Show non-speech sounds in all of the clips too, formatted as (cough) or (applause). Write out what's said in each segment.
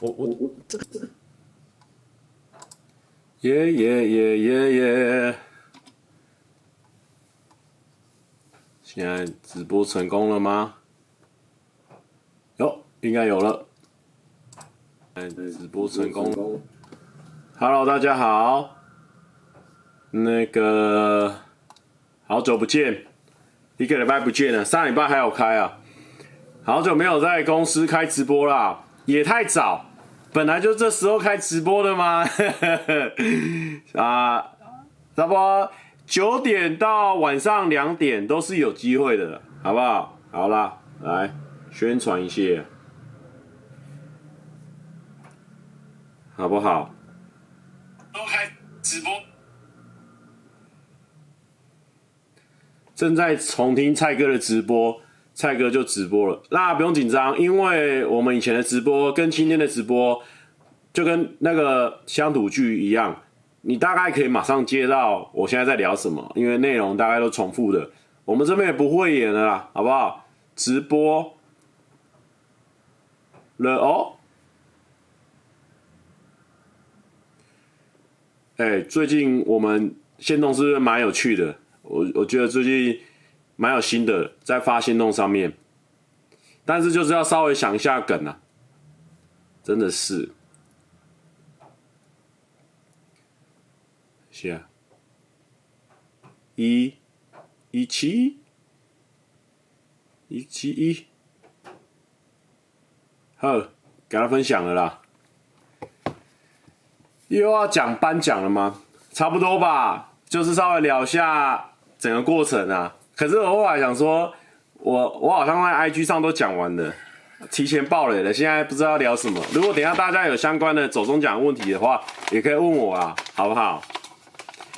我我我这个这个，耶耶耶耶耶！现在直播成功了吗？有，应该有了。现在直播成功。Hello，大家好。那个，好久不见，一个礼拜不见了。上礼拜还有开啊，好久没有在公司开直播啦，也太早。本来就这时候开直播的吗？(laughs) 啊，差不多九点到晚上两点都是有机会的，好不好？好啦，来宣传一下，好不好？都开直播，正在重听蔡哥的直播。蔡哥就直播了，那不用紧张，因为我们以前的直播跟今天的直播就跟那个乡土剧一样，你大概可以马上接到我现在在聊什么，因为内容大概都重复的。我们这边也不会演了啦，好不好？直播了哦。哎，最近我们限动是不是蛮有趣的？我我觉得最近。蛮有心的，在发限动上面，但是就是要稍微想一下梗啊，真的是，是一，一七，一七一，好，给他分享了啦，又要讲颁奖了吗？差不多吧，就是稍微聊一下整个过程啊。可是我后来想说，我我好像在 IG 上都讲完了，提前爆雷了，现在不知道聊什么。如果等下大家有相关的走中奖问题的话，也可以问我啊，好不好？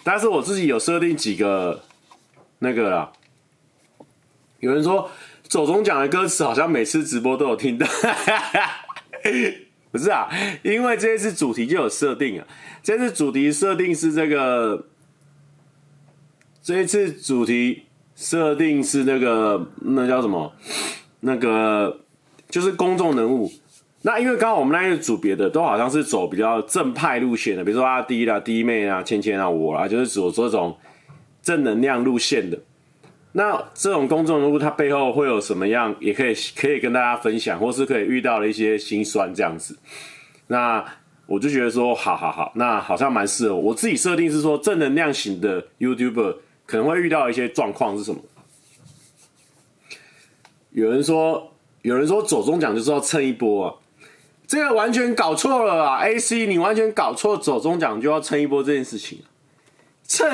但是我自己有设定几个那个啦。有人说走中奖的歌词好像每次直播都有听到，(laughs) 不是啊？因为这一次主题就有设定啊，这次主题设定是这个，这一次主题。设定是那个，那叫什么？那个就是公众人物。那因为刚好我们那一组别的都好像是走比较正派路线的，比如说阿滴啦、弟妹啊、芊芊啊、我啦，就是走这种正能量路线的。那这种公众人物，他背后会有什么样？也可以可以跟大家分享，或是可以遇到的一些辛酸这样子。那我就觉得说，好好好，那好像蛮适合我。我自己设定是说正能量型的 YouTuber。可能会遇到一些状况是什么？有人说，有人说走中奖就是要蹭一波啊，这个完全搞错了啊！AC，你完全搞错，走中奖就要蹭一波这件事情，蹭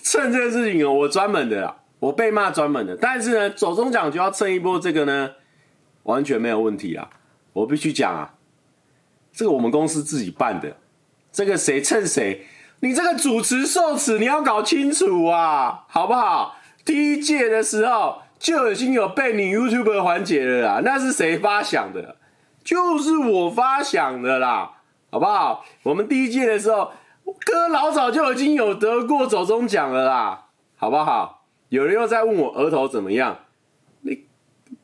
蹭这件事情哦，我专门的啊，我被骂专门的。但是呢，走中奖就要蹭一波，这个呢，完全没有问题啊！我必须讲啊，这个我们公司自己办的，这个谁蹭谁。你这个主持受耻，你要搞清楚啊，好不好？第一届的时候就已经有被你 YouTube 的环节了啦，那是谁发想的？就是我发想的啦，好不好？我们第一届的时候，哥老早就已经有得过走钟奖了啦，好不好？有人又在问我额头怎么样？你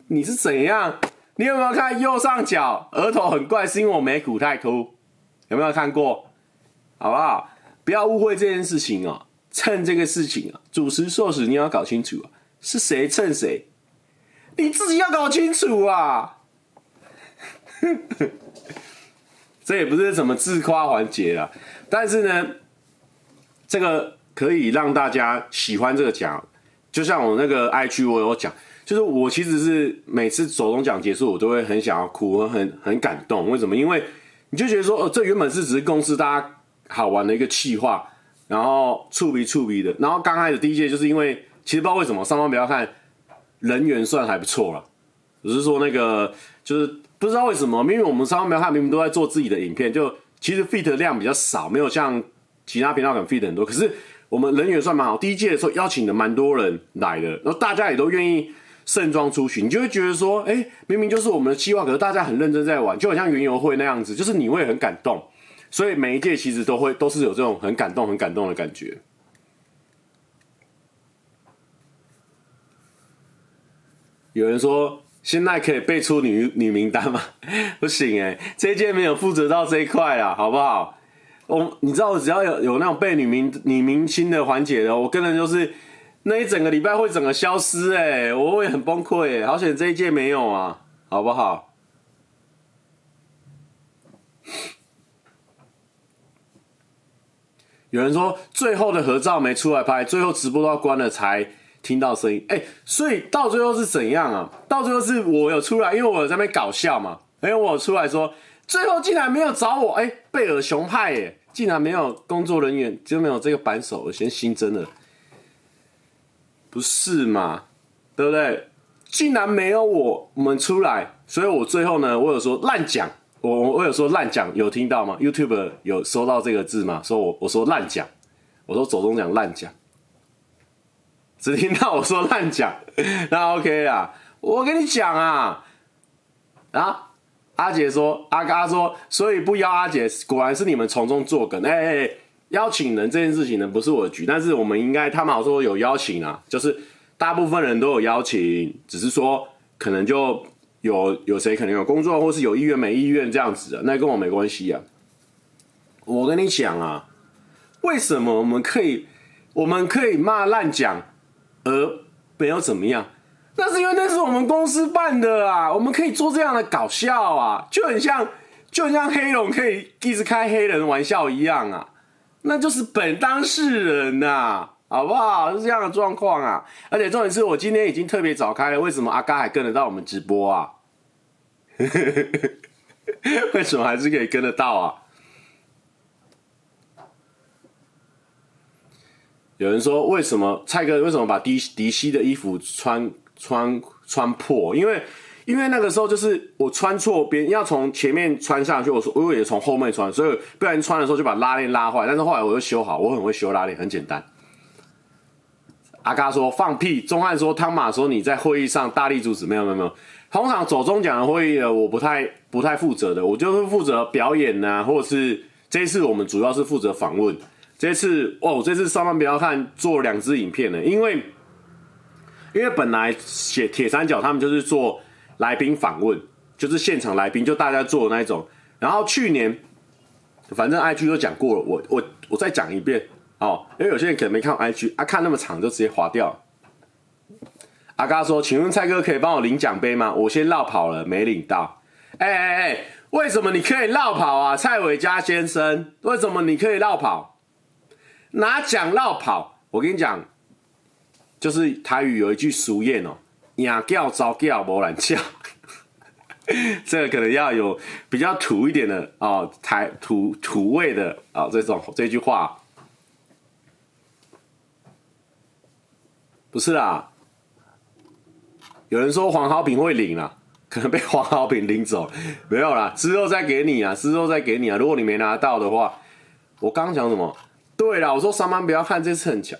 你是怎样？你有没有看右上角额头很怪，是因为我眉骨太凸？有没有看过？好不好？不要误会这件事情啊！蹭这个事情啊，主持受死，你要搞清楚啊，是谁蹭谁，你自己要搞清楚啊！(laughs) 这也不是什么自夸环节啊，但是呢，这个可以让大家喜欢这个奖。就像我那个 IG 我有讲，就是我其实是每次走钟奖结束，我都会很想要哭，我很很感动。为什么？因为你就觉得说，哦，这原本是只是公司大家。好玩的一个企划，然后触鼻触鼻的，然后刚开始第一届就是因为其实不知道为什么上方不要看人缘算还不错了，只是说那个就是不知道为什么，明明我们上方不要看明明都在做自己的影片，就其实 feat 量比较少，没有像其他频道可能 feat 很多，可是我们人缘算蛮好。第一届的时候邀请了蛮多人来的，然后大家也都愿意盛装出席，你就会觉得说，哎，明明就是我们的计划，可是大家很认真在玩，就好像云游会那样子，就是你会很感动。所以每一届其实都会都是有这种很感动、很感动的感觉。有人说现在可以背出女女名单吗？(laughs) 不行哎、这一届没有负责到这一块啊，好不好？我你知道，我只要有有那种背女明女明星的环节的，我个人就是那一整个礼拜会整个消失哎、我会很崩溃哎，好险这一届没有啊，好不好？有人说最后的合照没出来拍，最后直播都要关了才。听到声音，哎、所以到最后是怎样啊？到最后是我有出来，因为我有在那边搞笑嘛。因为我有出来说，最后竟然没有找我，哎、贝尔熊派，哎，竟然没有工作人员，就没有这个扳手，我先新增了，不是嘛？对不对？竟然没有我我们出来，所以我最后呢，我有说烂讲，我我有说烂讲，有听到吗？YouTube 有收到这个字吗？说我我说烂讲，我说走钟奖烂讲。只听到我说烂讲，那 OK 啦。我跟你讲啊，啊，阿姐说，阿嘎说，所以不邀阿姐，果然是你们从中作梗。哎哎哎，邀请人这件事情呢，不是我的局，但是我们应该，他们好说有邀请啊，就是大部分人都有邀请，只是说可能就有有谁可能有工作，或是有意愿没意愿这样子的，那跟我没关系啊。我跟你讲啊，为什么我们可以，我们可以骂烂讲？而没有怎么样，那是因为那是我们公司办的啊，我们可以做这样的搞笑啊，就很像，就很像黑龙可以一直开黑人玩笑一样啊，那就是本当事人呐、啊，好不好？是这样的状况啊，而且重点是我今天已经特别早开了，为什么阿嘎还跟得到我们直播啊？(laughs) 为什么还是可以跟得到啊？有人说，为什么蔡哥为什么把迪迪西的衣服穿穿穿破？因为因为那个时候就是我穿错边，要从前面穿上去，我说我以为从后面穿，所以不然穿的时候就把拉链拉坏。但是后来我又修好，我很会修拉链，很简单。阿嘎说放屁，钟汉说汤马说你在会议上大力阻止，没有没有没有。通常走中奖的会议呢，我不太不太负责的，我就是负责表演呐、啊，或者是这次我们主要是负责访问。这次哦，这次上班不要看做两支影片了，因为因为本来写铁三角他们就是做来宾访问，就是现场来宾就大家做的那一种。然后去年反正 IG 都讲过了，我我我再讲一遍哦，因为有些人可能没看 IG 啊，看那么长就直接划掉。阿嘎说：“请问蔡哥可以帮我领奖杯吗？我先落跑了，没领到。”哎哎哎，为什么你可以落跑啊，蔡伟嘉先生？为什么你可以落跑？拿奖绕跑，我跟你讲，就是台语有一句俗谚哦，“养叫招叫无人叫”，(laughs) 这个可能要有比较土一点的哦，台土土味的啊、哦，这种这句话不是啦。有人说黄好平会领啦，(laughs) 可能被黄好平领走，没有啦，之后再给你啊，之后再给你啊。如果你没拿到的话，我刚刚讲什么？对了，我说上班不要看，这次很强。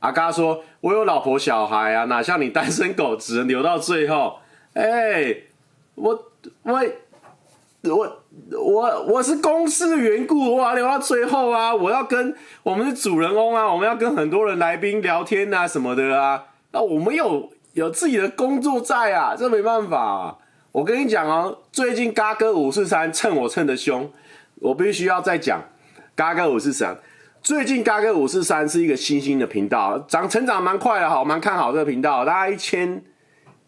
阿嘎说：“我有老婆小孩啊，哪像你单身狗，只能留到最后。”哎，我我我我我是公司的缘故，我要留到最后啊！我要跟我们是主人翁啊，我们要跟很多人来宾聊天啊什么的啊。那我们有有自己的工作在啊，这没办法啊。我跟你讲哦，最近嘎哥五四三蹭我蹭的凶，我必须要再讲嘎哥五四三。最近嘎哥五四三是一个新兴的频道，长成长蛮快的，好，蛮看好这个频道，大概一千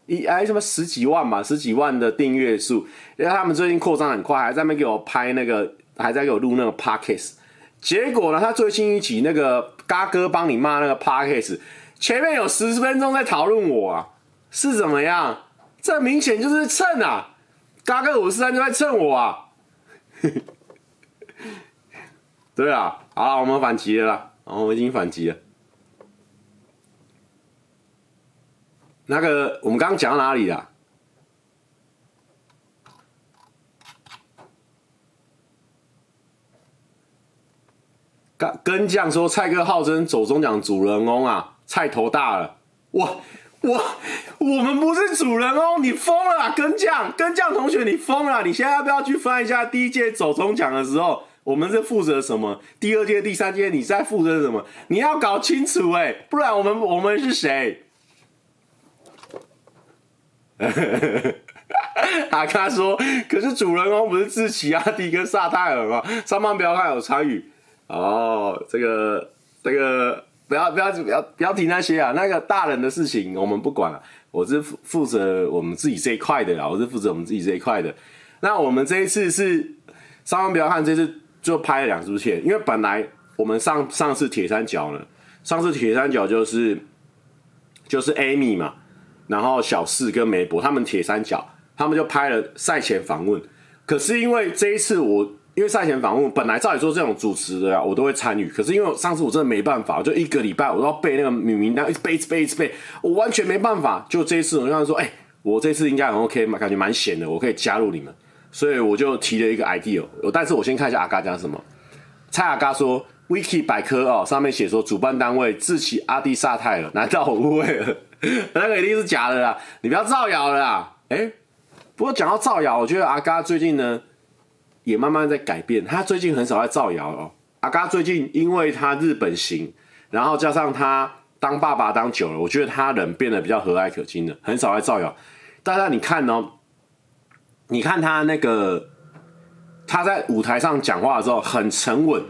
一哎什么十几万吧，十几万的订阅数，因为他们最近扩张很快，还在那边给我拍那个，还在给我录那个 podcast。结果呢，他最新一集那个嘎哥帮你骂那个 podcast，前面有十分钟在讨论我啊，是怎么样？这明显就是蹭啊，嘎哥五四三就在蹭我啊。(laughs) 对啊，好，我们反击了啦，我们已经反击了。那个，我们刚刚讲到哪里了？跟跟将说，蔡哥号称走中奖主人翁啊，菜头大了。我我我们不是主人哦，你疯了啊，跟将跟将同学，你疯了！你现在要不要去翻一下第一届走中奖的时候？我们是负责什么？第二届、第三届，你在负责什么？你要搞清楚哎，不然我们我们是谁？(laughs) 阿嘎说：“可是主人公不是志奇阿迪跟萨泰尔吗？上方不要看有参与哦。这个这个不要不要不要不要提那些啊，那个大人的事情我们不管了。我是负负责我们自己这一块的啦，我是负责我们自己这一块的。那我们这一次是上方不要看，这次就拍了两支片，因为本来我们上上次铁三角呢，上次铁三角就是就是 Amy 嘛，然后小四跟梅博他们铁三角。”他们就拍了赛前访问，可是因为这一次我因为赛前访问本来照理说这种主持的啊，我都会参与，可是因为上次我真的没办法，就一个礼拜我都要背那个名名单，一直背一直背一直背，我完全没办法。就这一次我就说，哎、我这次应该很 OK 嘛，感觉蛮闲的，我可以加入你们，所以我就提了一个 idea。但是我先看一下阿嘎讲什么。蔡阿嘎说，Wiki 百科哦，上面写说主办单位志祺阿弟萨泰尔，难道我误会了？那个一定是假的啦，你不要造谣了啦，哎、不过讲到造谣，我觉得阿嘎最近呢也慢慢在改变。他最近很少在造谣哦。阿嘎最近因为他日本行，然后加上他当爸爸当久了，我觉得他人变得比较和蔼可亲了，很少在造谣。大家你看哦，你看他那个他在舞台上讲话的时候很沉稳，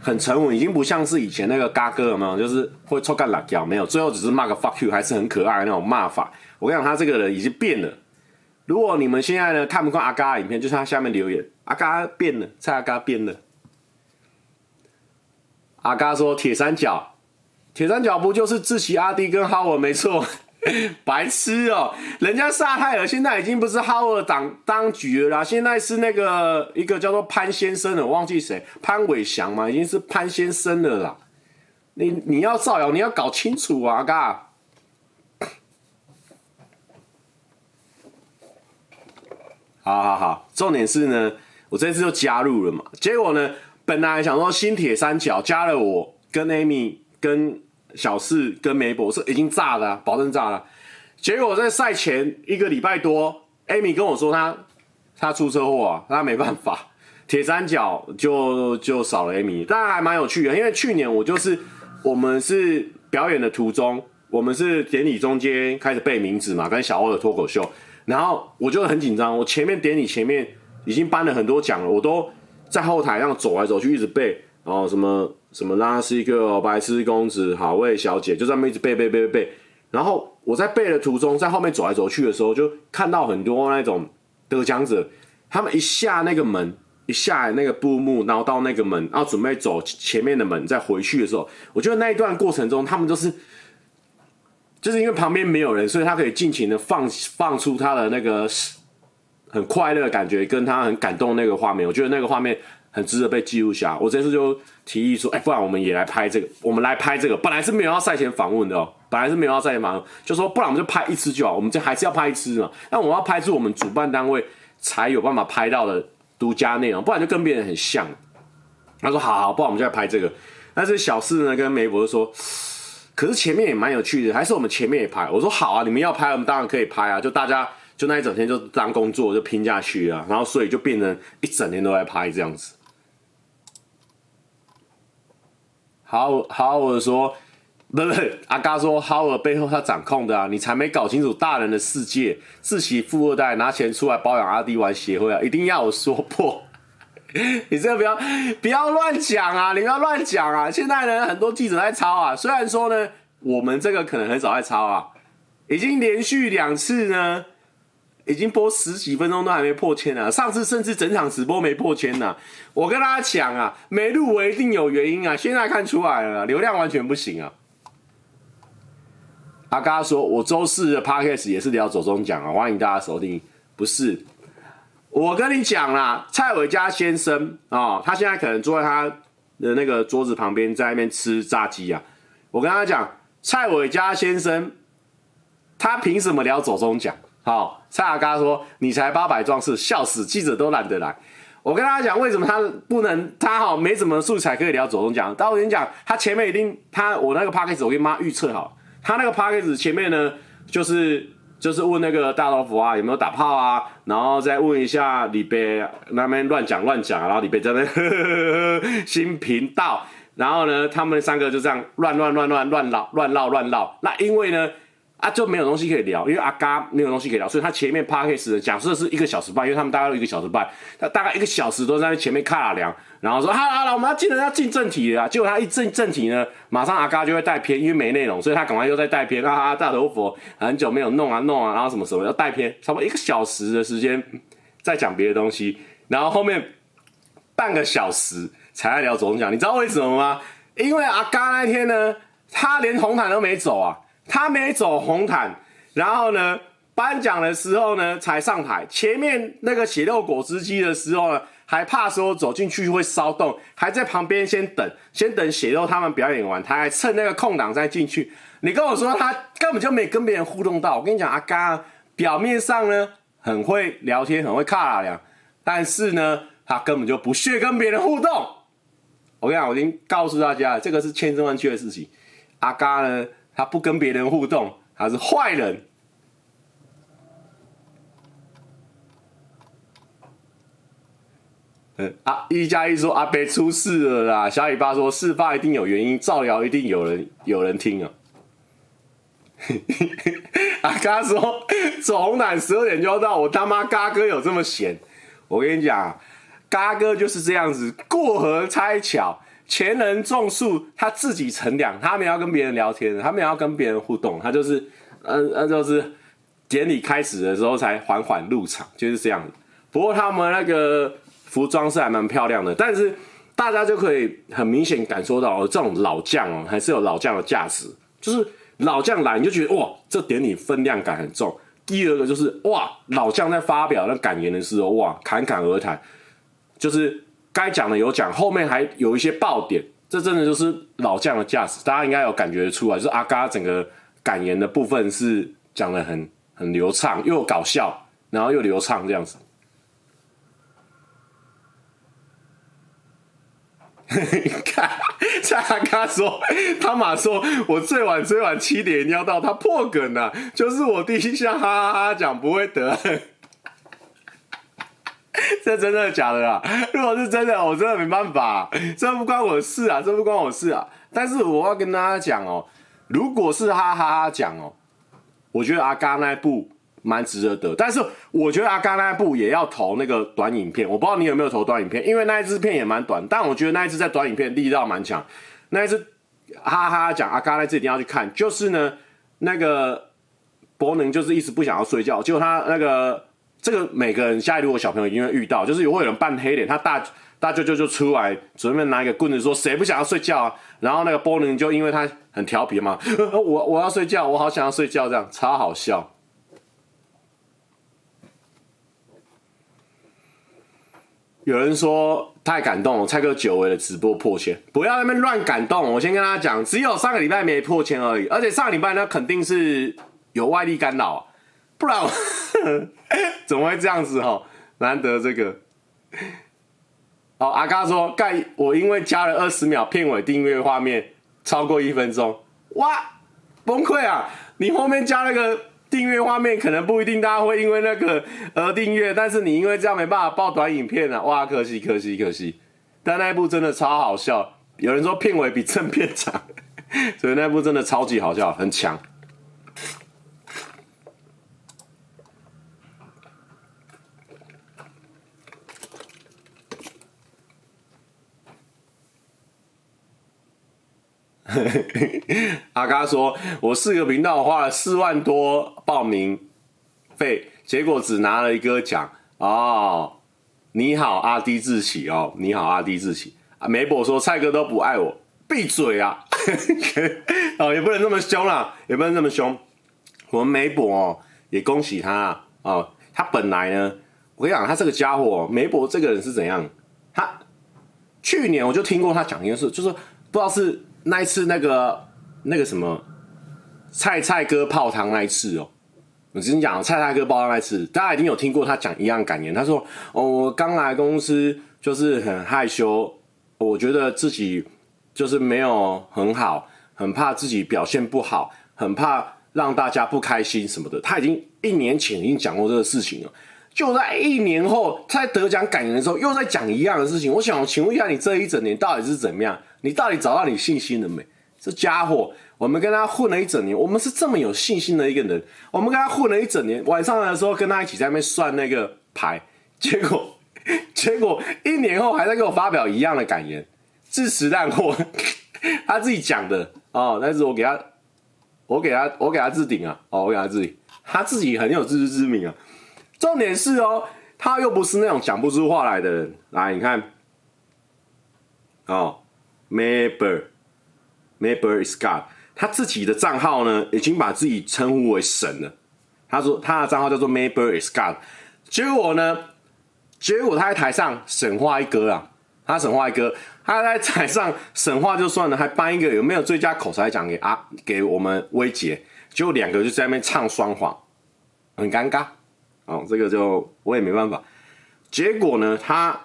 很沉稳，已经不像是以前那个嘎哥了嘛？就是会臭干辣椒没有，最后只是骂个 fuck you，还是很可爱的那种骂法。我跟你讲，他这个人已经变了。如果你们现在呢看不惯阿嘎的影片，就是他下面留言，阿嘎变了，蔡阿嘎变了。阿嘎说铁三角，铁三角不就是志祺阿弟跟哈尔没错？(laughs) 白痴哦、人家萨泰尔现在已经不是哈尔当当局了啦，现在是那个一个叫做潘先生的，忘记谁，潘伟祥嘛，已经是潘先生了啦。你你要造谣，你要搞清楚啊，阿嘎。好好好，重点是呢，我这次就加入了嘛。结果呢，本来想说新铁三角加了我跟 Amy、跟小四、跟梅博是已经炸了，保证炸了。结果在赛前一个礼拜多，Amy 跟我说他他出车祸啊，他没办法，铁三角就就少了 Amy。但还蛮有趣的，因为去年我就是我们是表演的途中，我们是典礼中间开始背名字嘛，跟小欧的脱口秀。然后我就很紧张，我前面典礼前面已经颁了很多奖了，我都在后台这样走来走去，一直背，然后什么什么拉斯克、白痴公子、好味小姐，就这么一直背背背背背。然后我在背的途中，在后面走来走去的时候，就看到很多那种得奖者，他们一下那个门，一下那个布幕，然后到那个门，然后准备走前面的门再回去的时候，我觉得那一段过程中，他们都是。就是因为旁边没有人，所以他可以尽情的放放出他的那个很快乐的感觉，跟他很感动那个画面。我觉得那个画面很值得被记录下。我这次就提议说，哎，不然我们也来拍这个，我们来拍这个。本来是没有要赛前访问的哦，本来是没有要赛前访问，就说不然我们就拍一次就好，我们这还是要拍一次嘛。那我要拍出我们主办单位才有办法拍到的独家内容，不然就跟别人很像。他说好好，不然我们就来拍这个。但是小四呢跟梅博说。可是前面也蛮有趣的，还是我们前面也拍。我说好啊，你们要拍，我们当然可以拍啊。就大家就那一整天就当工作就拼下去啊，然后所以就变成一整天都在拍这样子。好好，我说不不，阿嘎说哈尔背后他掌控的啊，你才没搞清楚大人的世界。志祺富二代拿钱出来包养阿弟玩协会啊，一定要我说破。(laughs) 你这个不要不要乱讲啊！你不要乱讲啊！现在呢，很多记者在抄啊。虽然说呢，我们这个可能很少在抄啊，已经连续两次呢，已经播十几分钟都还没破千啊。上次甚至整场直播没破千呢。我跟大家讲啊，没入围一定有原因啊。现在看出来了，流量完全不行啊。阿嘎说，我周四的 Podcast 也是聊走中奖啊，欢迎大家收听。不是。我跟你讲啦，蔡伟嘉先生啊、他现在可能坐在他的那个桌子旁边，在那边吃炸鸡啊。我跟他讲，蔡伟嘉先生，他凭什么聊走中奖？好、蔡阿嘎说你才八百壮士，笑死，记者都懒得来。我跟大家讲，为什么他不能？他好没什么素材可以聊走钟奖。但我跟你讲，他前面一定他我那个 podcast 我跟妈预测好，他那个 podcast 前面呢就是。就是问那个大老虎啊有没有打炮啊，然后再问一下李贝那边乱讲乱讲，然后李贝在那边 (laughs) 新频道，然后呢他们三个就这样乱乱乱乱乱绕乱绕乱绕。那因为呢啊，就没有东西可以聊，因为阿嘎没有东西可以聊，所以他前面 p a r k a s 的假设是一个小时半，因为他们大概都一个小时半，他大概一个小时都在前面卡凉，然后说好了好了，我们要进了要进正题了，结果他一进正题呢，马上阿嘎就会带偏，因为没内容，所以他赶快又在带偏啊啊大头佛很久没有弄啊弄啊，然后什么什么要带偏，差不多一个小时的时间在讲别的东西，然后后面半个小时才在聊走钟奖，你知道为什么吗？因为阿嘎那天呢，他连红毯都没走啊。他没走红毯，然后呢，颁奖的时候呢才上台。前面那个血肉果汁机的时候呢，还怕说走进去会骚动，还在旁边先等，先等血肉他们表演完，他还趁那个空档再进去。你跟我说他根本就没跟别人互动到。我跟你讲，阿嘎表面上呢很会聊天，很会卡啦，但是呢，他根本就不屑跟别人互动。我跟你讲，我已经告诉大家，这个是千真万确的事情。阿嘎呢？他不跟别人互动，他是坏人。嗯啊，一加一说阿北出事了啦。小尾巴说事发一定有原因，造谣一定有人有人听啊。(laughs) 阿嘎说走红毯十二点就要到，我他妈嘎哥有这么闲？我跟你讲，嘎哥就是这样子，过河拆桥。前人种树，他自己乘凉，他没有要跟别人聊天，他没有要跟别人互动，他就是，嗯嗯，就是典礼开始的时候才缓缓入场，就是这样。不过他们那个服装是还蛮漂亮的，但是大家就可以很明显感受到，这种老将哦，还是有老将的价值。就是老将来，你就觉得哇，这典礼分量感很重。第二个就是哇，老将在发表那感言的时候，哇，侃侃而谈，就是。该讲的有讲，后面还有一些爆点，这真的就是老将的价值，大家应该有感觉出来。就是阿嘎整个感言的部分是讲得很很流畅，又搞笑，然后又流畅这样子。你 (laughs) 看，在阿嘎说，他马说，我最晚最晚七点一定要到，他破梗了，就是我第一下哈哈哈讲不会得。(laughs) 这真的假的啦？(laughs) 如果是真的，我真的没办法，这不关我的事啊，这不关我的事啊。但是我要跟大家讲哦，如果是哈哈哈讲哦，我觉得阿嘎那一部蛮值得得。但是我觉得阿嘎那一部也要投那个短影片，我不知道你有没有投短影片，因为那一支片也蛮短，但我觉得那一支在短影片力道蛮强。那一支哈哈哈讲阿嘎那一支一定要去看，就是呢，那个博能就是一直不想要睡觉，结果他那个。这个每个人家里如果小朋友一定会遇到，就是有会有人扮黑脸，他大大舅舅就出来准备拿一个棍子说：“谁不想要睡觉啊？”然后那个波宁就因为他很调皮嘛，(laughs) 我我要睡觉，我好想要睡觉，这样超好笑。有人说太感动了，蔡哥久违的直播破千，不要在那边乱感动。我先跟大家讲，只有上个礼拜没破千而已，而且上个礼拜呢肯定是有外力干扰。不然我 (laughs) 怎么会这样子哈？难得这个哦，阿嘎说盖我因为加了二十秒片尾订阅画面超过一分钟，哇崩溃啊！你后面加那个订阅画面，可能不一定大家会因为那个而订阅，但是你因为这样没办法爆短影片啊，哇可惜可惜可惜！但那一部真的超好笑，有人说片尾比正片长，所以那部真的超级好笑，很强。(laughs) 阿嘎说：“我四个频道花了四万多报名费，结果只拿了一个奖哦。你好，阿低志奇哦。你好，阿低志奇。啊，梅博说蔡哥都不爱我，闭嘴啊！(laughs) 哦，也不能这么凶啦，也不能这么凶。我们梅博哦，也恭喜他哦。他本来呢，我跟你讲，他这个家伙，梅博这个人是怎样？他去年我就听过他讲一件事，就是不知道是。”那一次那个那个什么菜菜哥泡汤那一次哦，我跟你讲，菜菜哥泡汤那一次，大家一定有听过他讲一样感言。他说：“哦，我刚来公司就是很害羞，我觉得自己就是没有很好，很怕自己表现不好，很怕让大家不开心什么的。”他已经一年前已经讲过这个事情了，就在一年后他在得奖感言的时候又在讲一样的事情。我想请问一下，你这一整年到底是怎么样？你到底找到你信心了没？这家伙，我们跟他混了一整年，我们是这么有信心的一个人。我们跟他混了一整年，晚上的时候跟他一起在那边算那个牌，结果结果一年后还在给我发表一样的感言，自食烂货，他自己讲的哦。但是我给他，我给他，我给他置顶啊，哦，我给他置顶，他自己很有自知之明啊。重点是哦，他又不是那种讲不出话来的人。来，你看，哦，Mayber，Mayber is God。他自己的账号呢，已经把自己称呼为神了。他说他的账号叫做 Mayber is God。结果呢，结果他在台上神话一哥啊，他神话一哥，他在台上神话就算了，还颁一个有没有最佳口才奖给啊给我们威杰。结果两个就在那边唱双簧，很尴尬。哦，这个就我也没办法。结果呢，他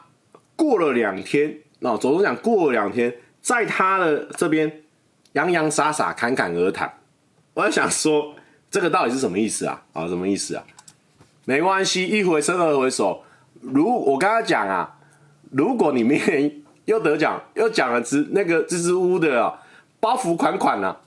过了两天，哦，走钟奖过了两天，在他的这边。洋洋洒洒，侃侃而谈。我在想说，这个到底是什么意思啊？啊，什么意思啊？没关系，一回生二回熟。如我刚刚讲啊，如果你明年又得奖，又讲了支那个支支吾吾的啊，包袱款款呢、啊？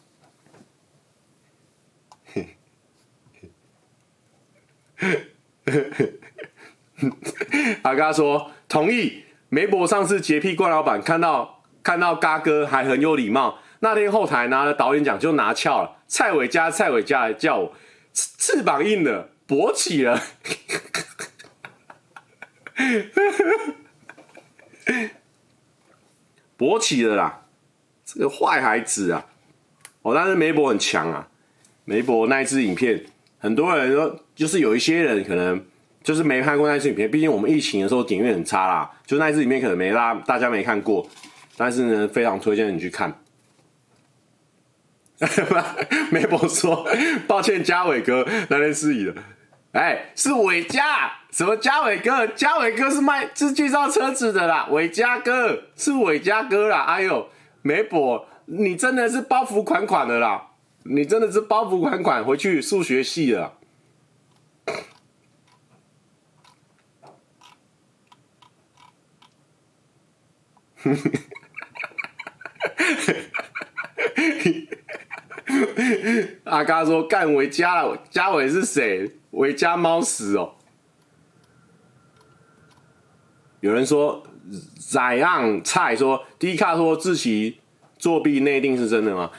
(laughs) 阿嘎说同意。梅博上次洁癖怪老板看到看到嘎哥还很有礼貌。那天后台拿了导演奖就拿翘了，蔡伟嘉蔡伟嘉来叫我，翅膀硬了，勃起了，(laughs) 勃起了啦，这个坏孩子啊！哦，但是梅博很强啊，梅博那一支影片，很多人说就是有一些人可能就是没看过那支影片，毕竟我们疫情的时候点阅很差啦，就那一支影片可能没拉，大家没看过，但是呢，非常推荐你去看。(laughs) 梅博说：“抱歉，嘉伟哥，那天失忆了。哎，是伟嘉，什么嘉伟哥？嘉伟哥是卖是介绍车子的啦。伟嘉哥是伟嘉哥啦。哎呦，梅博，你真的是包袱款款的啦！你真的是包袱款款，回去数学系了。(laughs) ” (laughs) 阿嘎说：“干维嘉了，嘉伟是谁？维嘉猫屎哦。”有人说：“宰让菜说，迪卡说自己作弊内定是真的吗？”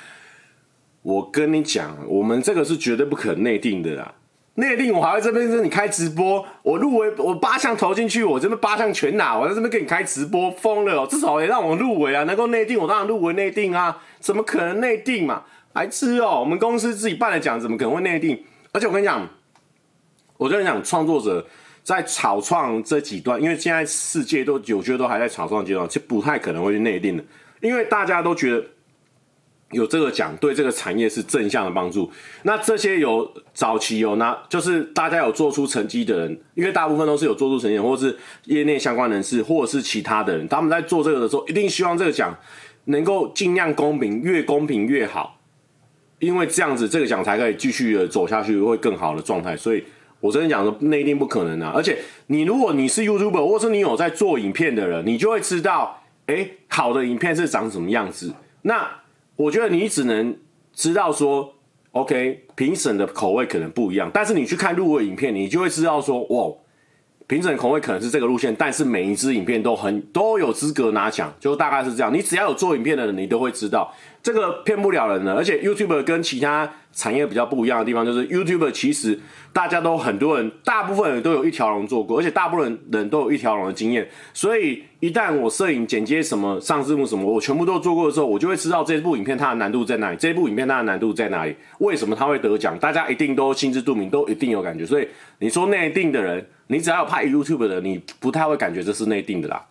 我跟你讲，我们这个是绝对不可内定的啦。内定我还会这边跟你开直播，我入围我八项投进去，我这边八项全拿，我在这边跟你开直播，疯了哦！至少也让我入围啊，能够内定我当然入围内定啊，怎么可能内定嘛？白痴哦！我们公司自己办的奖，怎么可能会内定？而且我跟你讲，我跟你讲，创作者在草创这几段，因为现在世界都，我觉得都还在草创阶段，其实不太可能会去内定的，因为大家都觉得有这个奖对这个产业是正向的帮助。那这些有早期有拿，就是大家有做出成绩的人，因为大部分都是有做出成绩，或是业内相关人士，或者是其他的人，他们在做这个的时候，一定希望这个奖能够尽量公平，越公平越好。因为这样子，这个奖才可以继续的走下去，会更好的状态。所以我真的讲说，那一定不可能啊！而且，你如果你是 YouTuber，或是你有在做影片的人，你就会知道，哎，好的影片是长什么样子。那我觉得你只能知道说，OK，评审的口味可能不一样，但是你去看入围影片，你就会知道说，哇。评审口味可能是这个路线，但是每一支影片都很都有资格拿奖，就大概是这样。你只要有做影片的人，你都会知道这个骗不了人的。而且 YouTube 跟其他产业比较不一样的地方，就是 YouTube 其实大家都很多人，大部分人都有一条龙做过，而且大部分人都有一条龙的经验。所以一旦我摄影、剪接什么、上字幕什么，我全部都做过的时候，我就会知道这部影片它的难度在哪里，这部影片它的难度在哪里，为什么它会得奖，大家一定都心知肚明，都一定有感觉。所以你说内定的人。你只要有拍 YouTube 的，你不太会感觉这是内定的啦。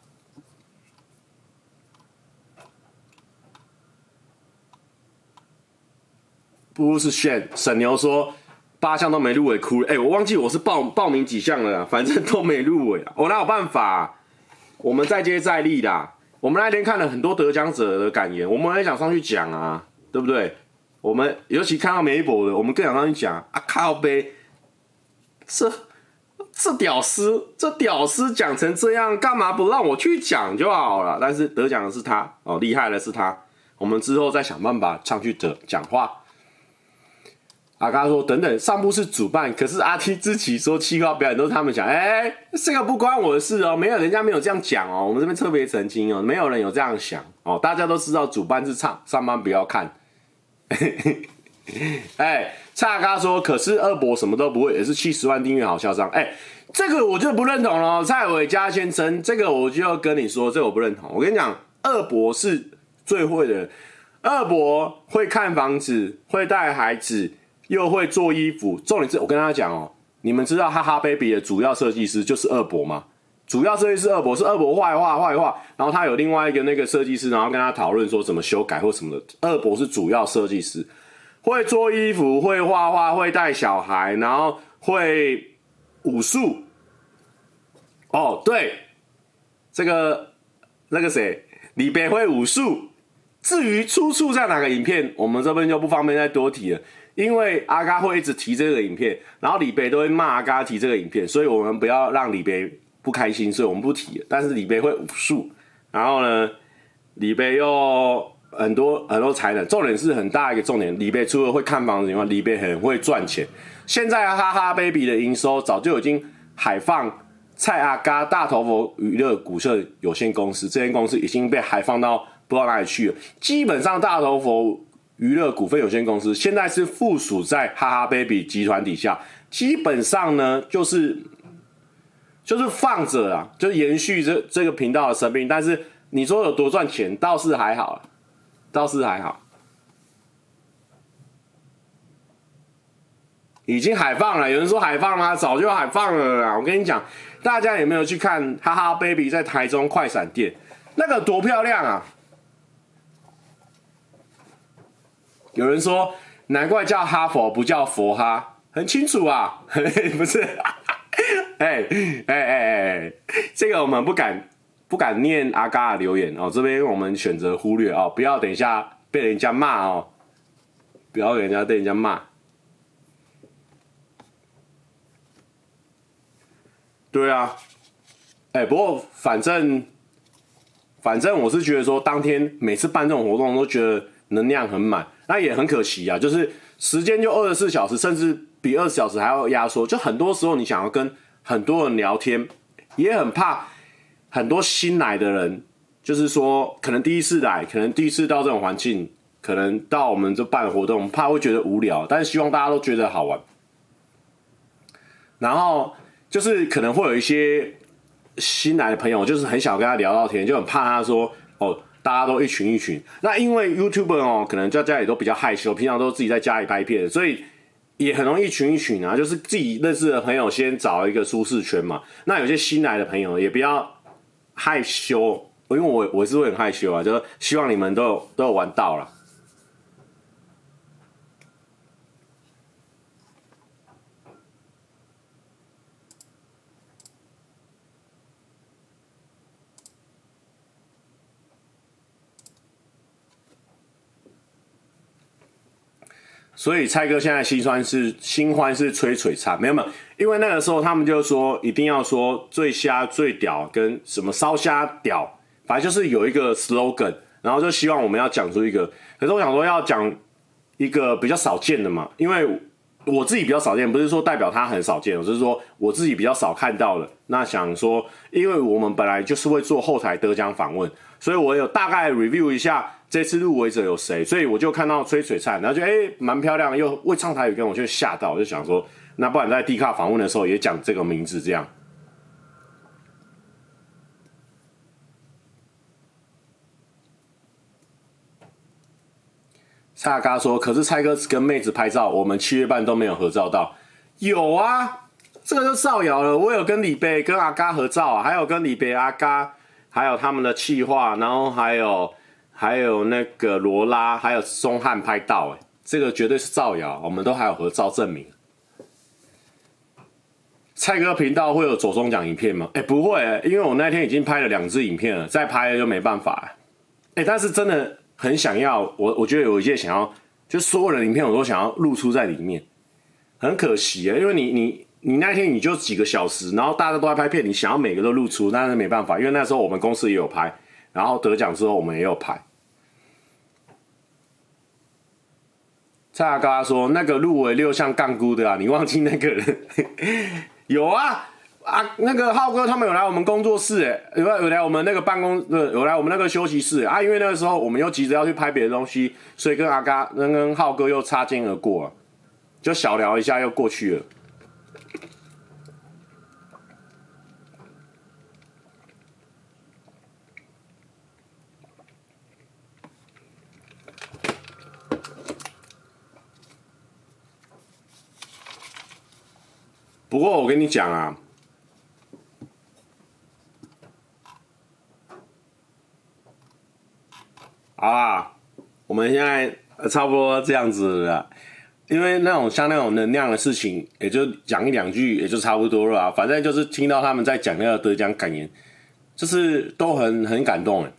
不是炫沈牛说八项都没入围，哭了。哎、我忘记我是报报名几项了，反正都没入围。我哪有办法、我们再接再厉啦。我们那天看了很多得奖者的感言，我们也想上去讲啊，对不对？我们尤其看到梅博的，我们更想上去讲啊，靠杯是。(laughs) 这屌丝，这屌丝讲成这样，干嘛不让我去讲就好了？但是得奖的是他哦，厉害的是他，我们之后再想办法上去的讲话。阿嘎说：“等等，上部是主办，可是阿 T 之前说企划表演都是他们讲，哎、这个不关我的事哦，没有人家没有这样讲哦，我们这边特别澄清哦，没有人有这样想哦，大家都知道主办是唱，上班不要看。(laughs) 哎，蔡阿嘎说，可是二伯什么都不会，也是七十万订阅好嚣张。哎，这个我就不认同了，蔡伟嘉先生，这个我就要跟你说，这个我不认同。我跟你讲，二伯是最会的，二伯会看房子，会带孩子。”又会做衣服，重点是我跟大家讲哦，你们知道哈哈 baby 的主要设计师就是二伯吗？主要设计师二伯是二伯画一画画一画，然后他有另外一个那个设计师，然后跟他讨论说怎么修改或什么的。二伯是主要设计师，会做衣服，会画画，会带小孩，然后会武术。哦，对，这个那个谁，李北会武术。至于出处在哪个影片，我们这边就不方便再多提了。因为阿嘎会一直提这个影片，然后李贝都会骂阿嘎提这个影片，所以我们不要让李贝不开心，所以我们不提。但是李贝会武术，然后呢，李贝又很多很多才能，重点是很大一个重点。李贝除了会看房子以外，李贝很会赚钱。现在哈哈 baby 的营收早就已经海放蔡阿嘎大头佛娱乐股份有限公司，这间公司已经被海放到不知道哪里去了。基本上大头佛。娱乐股份有限公司现在是附属在哈哈 baby 集团底下，基本上呢就是就是放着啊，就延续这这个频道的生命。但是你说有多赚钱，倒是还好，倒是还好，已经海放了。有人说海放吗？早就海放了啦。我跟你讲，大家有没有去看哈哈 baby 在台中快闪店？那个多漂亮啊！有人说，难怪叫哈佛不叫佛哈，很清楚啊，(laughs) 不是？(laughs) 哎哎哎哎，这个我们不敢不敢念阿嘎的留言哦，这边我们选择忽略哦，不要等一下被人家骂哦，不要人家被人家骂。对啊，哎，不过反正反正我是觉得说，当天每次办这种活动，都觉得能量很满。那也很可惜啊，就是时间就二十四小时，甚至比二十小时还要压缩。就很多时候你想要跟很多人聊天，也很怕很多新来的人，就是说可能第一次来，可能第一次到这种环境，可能到我们这办活动，怕会觉得无聊，但是希望大家都觉得好玩。然后就是可能会有一些新来的朋友，就是很想跟他聊聊天，就很怕他说哦。大家都一群一群，那因为 YouTuber 哦，可能在家里都比较害羞，平常都自己在家里拍片，所以也很容易一群一群啊。就是自己认识的朋友先找一个舒适圈嘛。那有些新来的朋友也不要害羞，因为我我是会很害羞啊，就是希望你们都有都有玩到了。所以蔡哥现在心酸是新欢是吹璀璨，没有没有，因为那个时候他们就说一定要说最虾最屌跟什么烧虾屌，反正就是有一个 slogan，然后就希望我们要讲出一个。可是我想说要讲一个比较少见的嘛，因为我自己比较少见，不是说代表他很少见，我是说我自己比较少看到了。那想说，因为我们本来就是会做后台得奖访问，所以我有大概 review 一下。这次入围者有谁？所以我就看到崔璀璨，然后就哎蛮漂亮，又会唱台语，跟我就吓到，我就想说，那不然在 D 卡访问的时候也讲这个名字这样。蔡阿嘎说：“可是蔡哥跟妹子拍照，我们七月半都没有合照到。”有啊，这个就造谣了。我有跟李贝、跟阿嘎合照啊，还有跟李贝、阿嘎，还有他们的气话，然后还有。还有那个罗拉，还有钟汉拍到，哎，这个绝对是造谣，我们都还有合照证明。蔡哥频道会有走钟奖影片吗？哎，不会，因为我那天已经拍了两支影片了，再拍了就没办法。哎，但是真的很想要，我我觉得有一些想要，就所有的影片我都想要露出在里面，很可惜啊，因为你你你那天你就几个小时，然后大家都在拍片，你想要每个都露出，但是没办法，因为那时候我们公司也有拍。然后得奖之后，我们也有拍。蔡阿嘎说那个入围六项杠估的啊，你忘记那个人？(laughs) 有啊啊，那个浩哥他们有来我们工作室哎，有有来我们那个办公，有来我们那个休息室啊，因为那个时候我们又急着要去拍别的东西，所以跟阿嘎跟跟浩哥又擦肩而过啊，就小聊一下又过去了。不过我跟你讲啊，好啊，我们现在差不多这样子了，因为那种像那种能量的事情，也就讲一两句，也就差不多了。反正就是听到他们在讲那个得奖感言，就是都很很感动哎。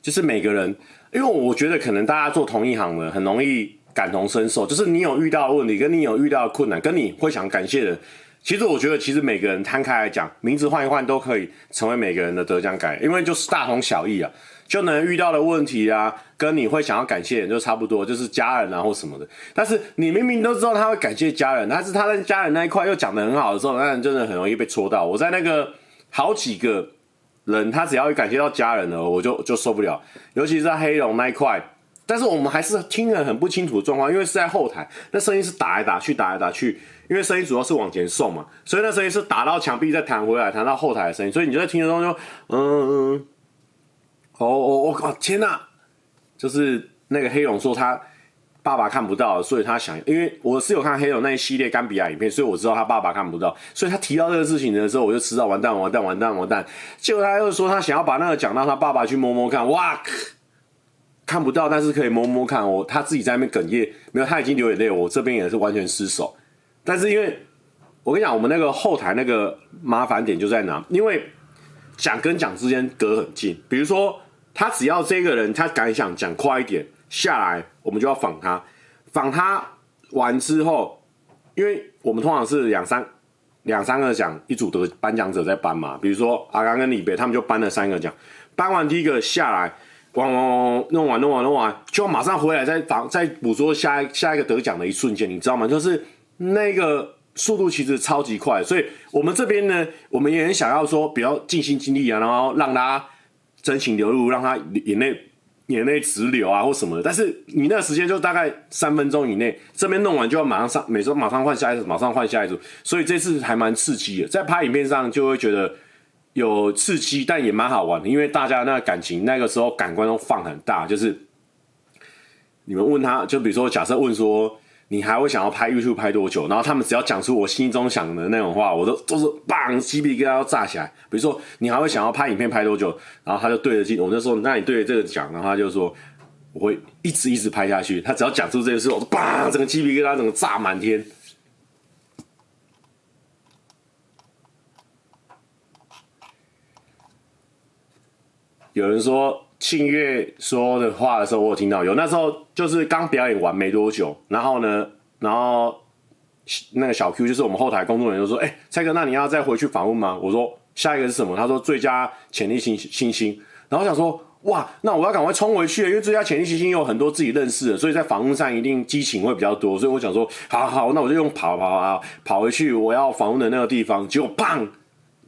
就是每个人，因为我觉得可能大家做同一行的，很容易。感同身受，就是你有遇到问题，跟你有遇到的困难，跟你会想感谢的，其实我觉得，其实每个人摊开来讲，名字换一换都可以成为每个人的得奖感，因为就是大同小异啊，就能遇到的问题啊，跟你会想要感谢人就差不多，就是家人啊或什么的。但是你明明都知道他会感谢家人，但是他在家人那一块又讲得很好的时候，那人真的很容易被戳到。我在那个好几个人，他只要一感谢到家人了，我就就受不了，尤其是在黑龙那一块。但是我们还是听得很不清楚状况，因为是在后台，那声音是打来打去，打来打去，因为声音主要是往前送嘛，所以那声音是打到墙壁再弹回来，弹到后台的声音，所以你就在听的时候就，嗯嗯，哦哦我靠，天哪！就是那个黑龙说他爸爸看不到，所以他想，因为我是有看黑龙那一系列甘比亚影片，所以我知道他爸爸看不到，所以他提到这个事情的时候，我就知道完蛋完蛋完蛋完蛋，结果他又说他想要把那个讲到他爸爸去摸摸看，哇！看不到，但是可以摸摸看。我他自己在那边哽咽，没有，他已经流眼泪。我这边也是完全失手。但是因为，我跟你讲，我们那个后台那个麻烦点就在哪？因为讲跟讲之间隔很近。比如说，他只要这个人他敢想讲快一点下来，我们就要访他。访他完之后，因为我们通常是两三两三个奖一组的颁奖者在颁嘛。比如说阿刚跟李贝，他们就颁了三个奖。颁完第一个下来。咣咣咣！弄完弄完弄完，就要马上回来再访再捕捉下一下一个得奖的一瞬间，你知道吗？就是那个速度其实超级快，所以我们这边呢，我们也很想要说比较尽心尽力啊，然后让他真情流露，让他眼泪眼泪直流啊或什么的。但是你那个时间就大概三分钟以内，这边弄完就要马上上，每周马上换下一组，马上换下一组，所以这次还蛮刺激的，在拍影片上就会觉得。有刺激，但也蛮好玩的，因为大家那感情那个时候感官都放很大，就是你们问他，就比如说假设问说你还会想要拍 YouTube 拍多久，然后他们只要讲出我心中想的那种话，我都都是棒，鸡皮疙瘩要炸起来。比如说你还会想要拍影片拍多久，然后他就对着镜，我就说那你对着这个讲，然后他就说我会一直一直拍下去。他只要讲出这件事，我叭，整个鸡皮疙瘩整个炸满天。有人说庆月说的话的时候，我有听到。有那时候就是刚表演完没多久，然后呢，然后那个小 Q 就是我们后台工作人员就说：“哎、蔡哥，那你要再回去访问吗？”我说：“下一个是什么？”他说：“最佳潜力新新星。”然后我想说：“哇，那我要赶快冲回去，因为最佳潜力新星有很多自己认识的，所以在访问上一定激情会比较多。”所以我想说：“好好，那我就用跑跑跑跑回去我要访问的那个地方。”结果砰！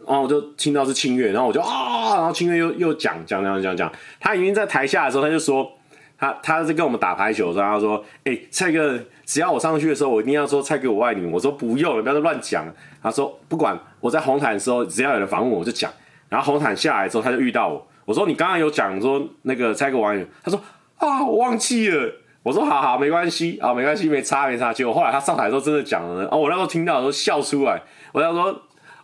然后我就听到是庆月，然后我就啊，然后庆月又又讲讲讲讲讲，他已经在台下的时候，他就说他他在跟我们打排球的时候，他说：“哎、蔡哥，只要我上去的时候，我一定要说蔡哥我爱你。”我说：“不用了，不要再乱讲。”他说：“不管我在红毯的时候，只要有人访问我，我就讲。”然后红毯下来之后，他就遇到我，我说：“你刚刚有讲说那个蔡哥我爱你。”他说：“啊，我忘记了。”我说：“好好，没关系啊，没关系，没差没差。”结果后来他上台的时候真的讲了，哦，我那时候听到的时候笑出来，我想说。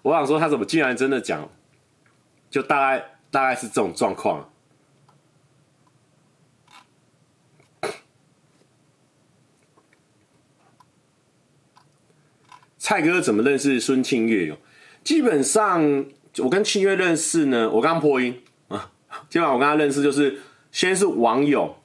我想说，他怎么竟然真的讲？就大概大概是这种状况。(coughs) 蔡哥怎么认识孙庆月？基本上我跟庆月认识呢，我刚破音啊。基本上我跟他认识就是先是网友。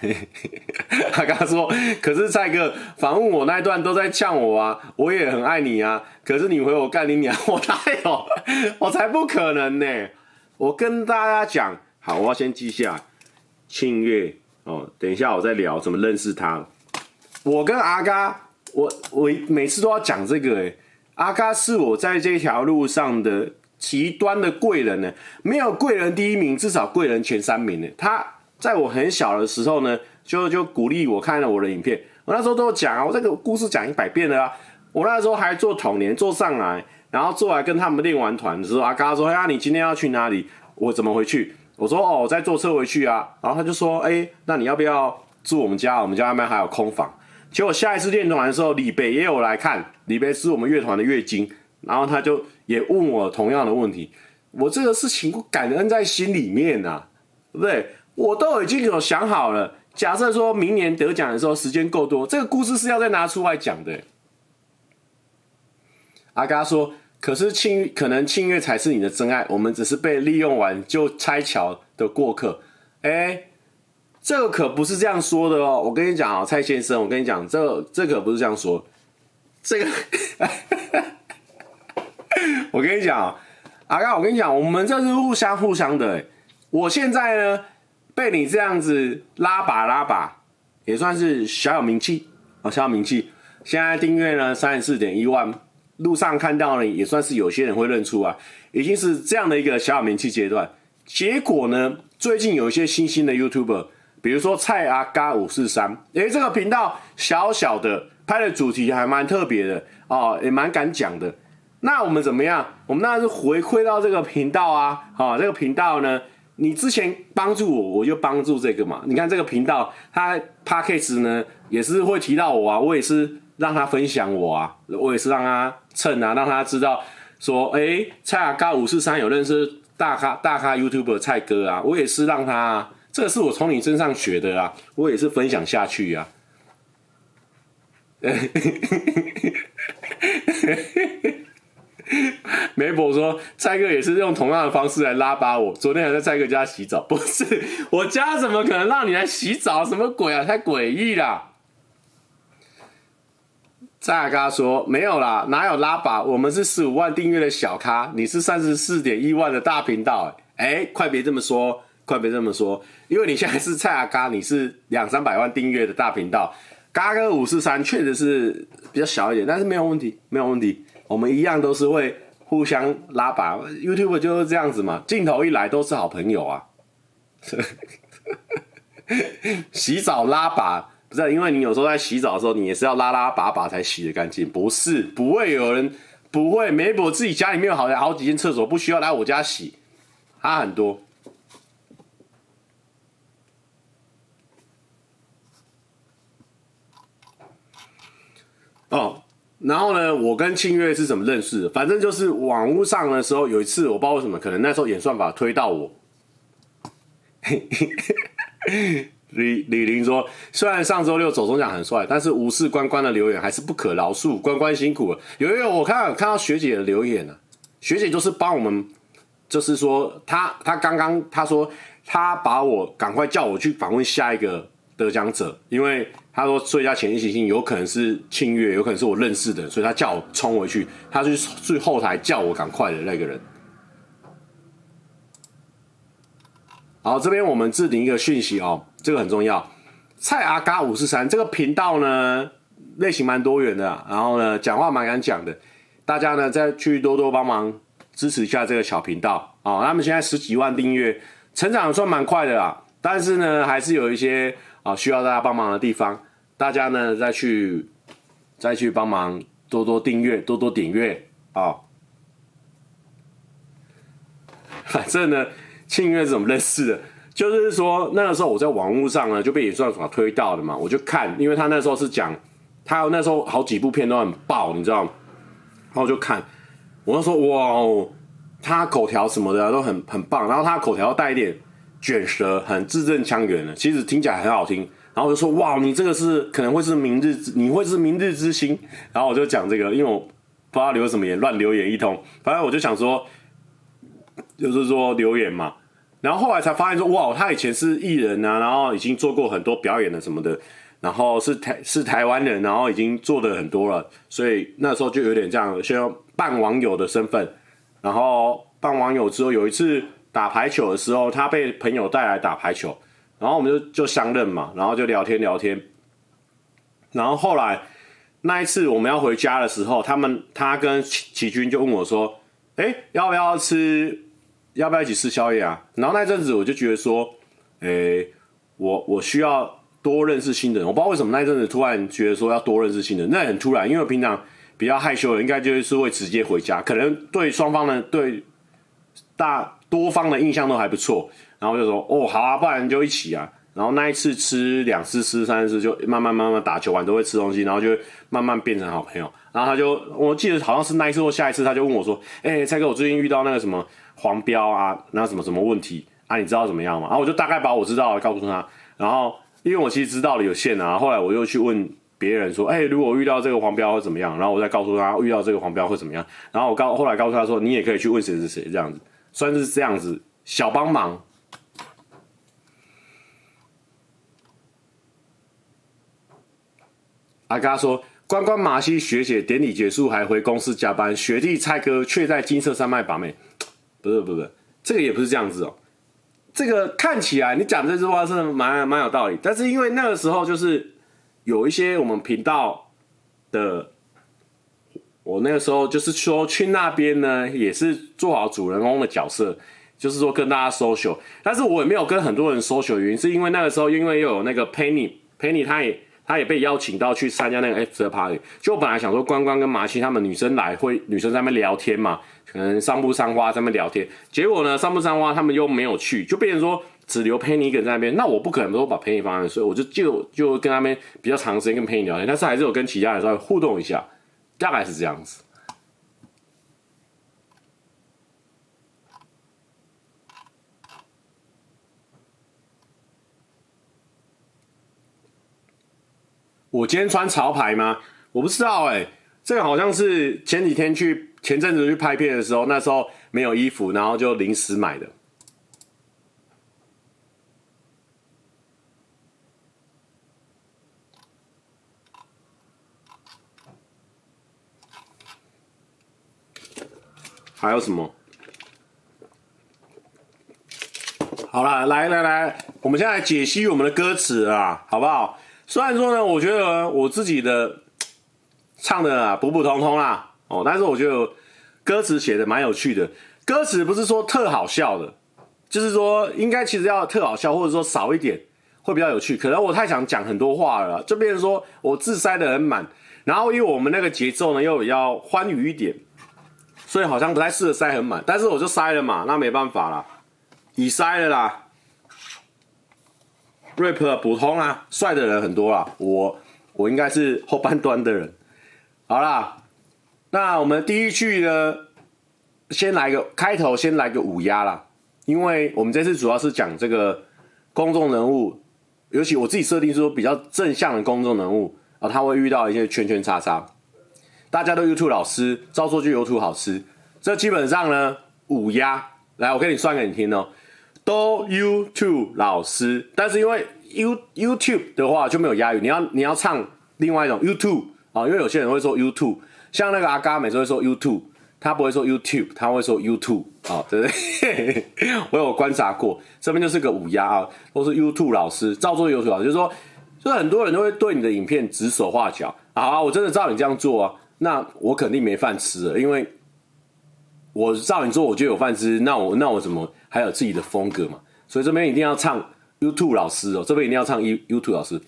(laughs) 他刚刚说，可是蔡哥访问我那一段都在呛我啊，我也很爱你啊，可是你回我干你娘，我哪有？(laughs) 我才不可能呢！我跟大家讲，好，我要先记下，庆月哦，等一下我再聊怎么认识他。我跟阿嘎，我我每次都要讲这个诶，阿嘎是我在这条路上的极端的贵人呢，没有贵人第一名，至少贵人前三名呢。他在我很小的时候呢，就就鼓励我看了我的影片，我那时候都讲啊，我这个故事讲一百遍了啊。我那时候还做童年做上来，然后做来跟他们练完团的时候，阿嘎说：“哎呀，你今天要去哪里？我怎么回去？”我说：“哦，我在坐车回去啊。”然后他就说：“哎，那你要不要住我们家？我们家外面还有空房。”结果下一次练团的时候，李北也有来看，李北是我们乐团的乐经，然后他就也问我同样的问题。我这个事情感恩在心里面啊，对不对？我都已经有想好了。假设说明年得奖的时候时间够多，这个故事是要再拿出来讲的。阿嘎说：“可是庆可能庆月才是你的真爱，我们只是被利用完就拆桥的过客。”哎，这个可不是这样说的哦。我跟你讲啊，蔡先生，我跟你讲，这、这可不是这样说。这个，(laughs) 我跟你讲，阿嘎，我跟你讲，我们这是互相互相的。我现在呢，被你这样子拉把拉把，也算是小有名气哦，小有名气。现在订阅呢，三十四点一万。路上看到呢，也算是有些人会认出啊，已经是这样的一个小有名气阶段。结果呢，最近有一些新兴的 YouTuber，比如说蔡阿嘎五四三，诶，这个频道小小的，拍的主题还蛮特别的哦，也蛮敢讲的。那我们怎么样？我们那是回馈到这个频道啊，好、哦，这个频道呢，你之前帮助我，我就帮助这个嘛。你看这个频道，它 Podcast 呢也是会提到我啊，我也是。让他分享我啊，我也是让他蹭啊，让他知道说，哎、蔡阿嘎五四三有认识大咖大咖 YouTuber 蔡哥啊，我也是让他，啊，这个是我从你身上学的啊，我也是分享下去啊。(laughs) (laughs) 梅博说，蔡哥也是用同样的方式来拉拔我，昨天还在蔡哥家洗澡，不是 (laughs) 我家怎么可能让你来洗澡？什么鬼啊，太诡异了。蔡阿嘎说：“没有啦，哪有拉拔？我们是十五万订阅的小咖，你是三十四点一万的大频道。哎，快别这么说，快别这么说，因为你现在是蔡阿嘎，你是两三百万订阅的大频道。嘎哥五四三确实是比较小一点，但是没有问题，没有问题。我们一样都是会互相拉拔，YouTube 就是这样子嘛。镜头一来都是好朋友啊。(laughs) 洗澡拉拔。”不是，因为你有时候在洗澡的时候，你也是要拉拉拔拔才洗得干净。不是，不会有人，不会。梅博自己家里面有好好几间厕所，不需要来我家洗。他很多。哦，然后呢，我跟庆月是怎么认识的？反正就是网络上的时候，有一次我不知道为什么，可能那时候演算法推到我。(laughs) 李李玲说：“虽然上周六走中奖很帅，但是无视关关的留言还是不可饶恕。关关辛苦了。有一有我看看到学姐的留言呢、啊，学姐就是帮我们，就是说她她刚刚她说她把我赶快叫我去访问下一个得奖者，因为他说最佳潜力新星有可能是庆月，有可能是我认识的，所以他叫我冲回去，他去去后台叫我赶快的那个人。”好，这边我们置顶一个讯息哦，这个很重要。蔡阿嘎五四三这个频道呢，类型蛮多元的，然后呢，讲话蛮敢讲的。大家呢再去多多帮忙支持一下这个小频道啊、哦。他们现在十几万订阅，成长算蛮快的啦。但是呢，还是有一些啊、需要大家帮忙的地方。大家呢再去再去帮忙多多订阅，多多点阅啊、(laughs) 反正呢。庆月是怎么认识的？就是说那个时候我在网络上呢就被演算法推到的嘛，我就看，因为他那时候是讲，他那时候好几部片都很爆，你知道吗？然后就看，我就说哇哦，他口条什么的都很很棒，然后他口条带一点卷舌，很字正腔圆的，其实听起来很好听。然后我就说哇，你这个是可能会是明日，你会是明日之星。然后我就讲这个，因为我不知道留什么言，乱留言一通，反正我就想说，就是说留言嘛。然后后来才发现说，哇，他以前是艺人啊，然后已经做过很多表演的什么的，然后是台是台湾人，然后已经做的很多了，所以那时候就有点这样，先用扮网友的身份。然后扮网友之后，有一次打排球的时候，他被朋友带来打排球，然后我们就就相认嘛，然后就聊天聊天。然后后来那一次我们要回家的时候，他们他跟齐齐军就问我说：“哎，要不要吃？要不要一起吃宵夜啊？”然后那阵子我就觉得说：“哎，我我需要多认识新人。”我不知道为什么那阵子突然觉得说要多认识新人，那很突然，因为平常比较害羞的，应该就是会直接回家，可能对双方的对大多方的印象都还不错。然后就说：“哦，好啊，不然就一起啊。”然后那一次吃两次吃三次，就慢慢慢慢打球完都会吃东西，然后就慢慢变成好朋友。然后他就我记得好像是那一次或下一次，他就问我说：“哎，蔡哥，我最近遇到那个什么黄标啊，那什么什么问题啊？你知道怎么样吗？”然后我就大概把我知道告诉他。然后因为我其实知道的有限啊，后来我又去问别人说：“哎，如果遇到这个黄标会怎么样？”然后我再告诉他遇到这个黄标会怎么样。然后我告后来告诉他说：“你也可以去问谁谁谁这样子，算是这样子小帮忙。”阿嘎说：“关关马西学姐典礼结束还回公司加班，学弟蔡哥却在金色山脉把妹。不是不是，这个也不是这样子哦。这个看起来你讲这句话是蛮蛮有道理，但是因为那个时候就是有一些我们频道的，我那个时候就是说去那边呢，也是做好主人公的角色，就是说跟大家 social，但是我也没有跟很多人 social，原因是因为那个时候因为又有那个 Penny Penny 他也。”他也被邀请到去参加那个 after party，就本来想说关关跟麻七他们女生来会女生在那边聊天嘛，可能桑布桑花在那边聊天，结果呢桑布桑花他们又没有去，就变成说只留 Penny 一个人在那边，那我不可能说把 Penny 放在那，所以我就就就跟他们比较长时间跟 Penny 聊天，但是还是有跟其他人稍微互动一下，大概是这样子。我今天穿潮牌吗？我不知道哎、这个好像是前几天去前阵子去拍片的时候，那时候没有衣服，然后就临时买的。还有什么？好了，来来来，我们现在解析我们的歌词啊，好不好？虽然说呢，我觉得我自己的唱的啊普普通通啦，哦，但是我觉得歌词写的蛮有趣的。歌词不是说特好笑的，就是说应该其实要特好笑，或者说少一点会比较有趣。可能我太想讲很多话了，就变成说我字塞的很满，然后因为我们那个节奏呢又比较欢愉一点，所以好像不太适合塞很满。但是我就塞了嘛，那没办法啦，已塞了啦。rap 普通啊，帅的人很多啦，我我应该是后半端的人。好啦，那我们第一句呢，先来个开头，先来个五押啦，因为我们这次主要是讲这个公众人物，尤其我自己设定说比较正向的公众人物啊，他会遇到一些圈圈叉叉。大家都 YouTube 老师，照做就有图好吃，这基本上呢五押，来我给你算给你听哦。都 YouTube 老师，但是因为 You YouTube 的话就没有押韵，你要你要唱另外一种 YouTube 啊，因为有些人会说 YouTube，像那个阿嘎每次会说 YouTube，他不会说 YouTube，他会说 YouTube 啊，对不 (laughs) 对？我有观察过，这边就是个五押啊，都是 YouTube 老师，照做 YouTube 老师，就是说，就是很多人都会对你的影片指手画脚，好啊，我真的照你这样做啊，那我肯定没饭吃了，因为我照你做我就有饭吃，那我那我怎么？还有自己的风格嘛，所以这边一定要唱 YouTube 老师哦，这边一定要唱 YouTube 老师，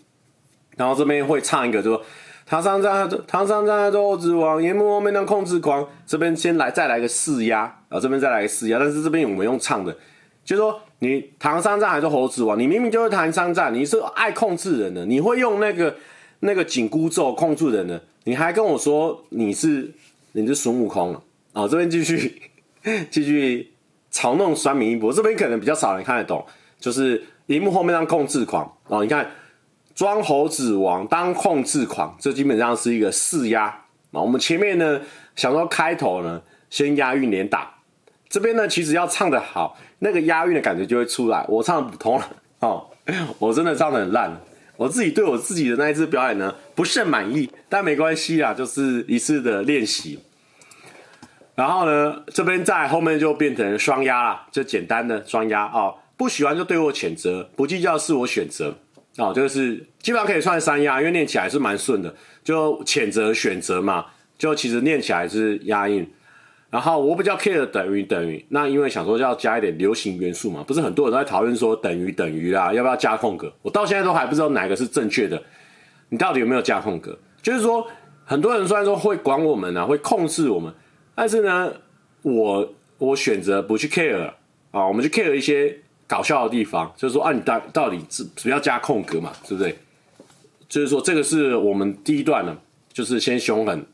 然后这边会唱一个就说，唐三藏唐三藏还是猴子王，阎魔没能控制狂。这边先来再来个四压，然后这边再来个四压，但是这边我们用唱的，就说你唐三藏还是猴子王，你明明就是唐三藏，你是爱控制人的，你会用那个那个紧箍咒控制人的，你还跟我说你是你是孙悟空了，哦，这边继续 (laughs) 继续。嘲弄酸民一波，这边可能比较少人看得懂，就是荧幕后面当控制狂哦。你看，装猴子王当控制狂，这基本上是一个四压啊。我们前面呢，想说开头呢，先押韵连打，这边呢，其实要唱得好，那个押韵的感觉就会出来。我唱的普通了哦，我真的唱的很烂，我自己对我自己的那一次表演呢，不甚满意，但没关系啦，就是一次的练习。然后呢，这边在后面就变成双压了，就简单的双压哦。不喜欢就对我谴责，不计较是我选择。哦，就是基本上可以算三压，因为念起来是蛮顺的。就谴责选择嘛，就其实念起来是押韵。然后我比较 care 等于等于，那因为想说要加一点流行元素嘛，不是很多人都在讨论说等于等于啦，要不要加空格？我到现在都还不知道哪个是正确的。你到底有没有加空格？就是说，很多人虽然说会管我们啊，会控制我们，但是呢，我我选择不去 care 啊，我们去 care 一些。搞笑的地方就是说啊，你到到底是不要加空格嘛，对不对？就是说这个是我们第一段呢，就是先凶狠，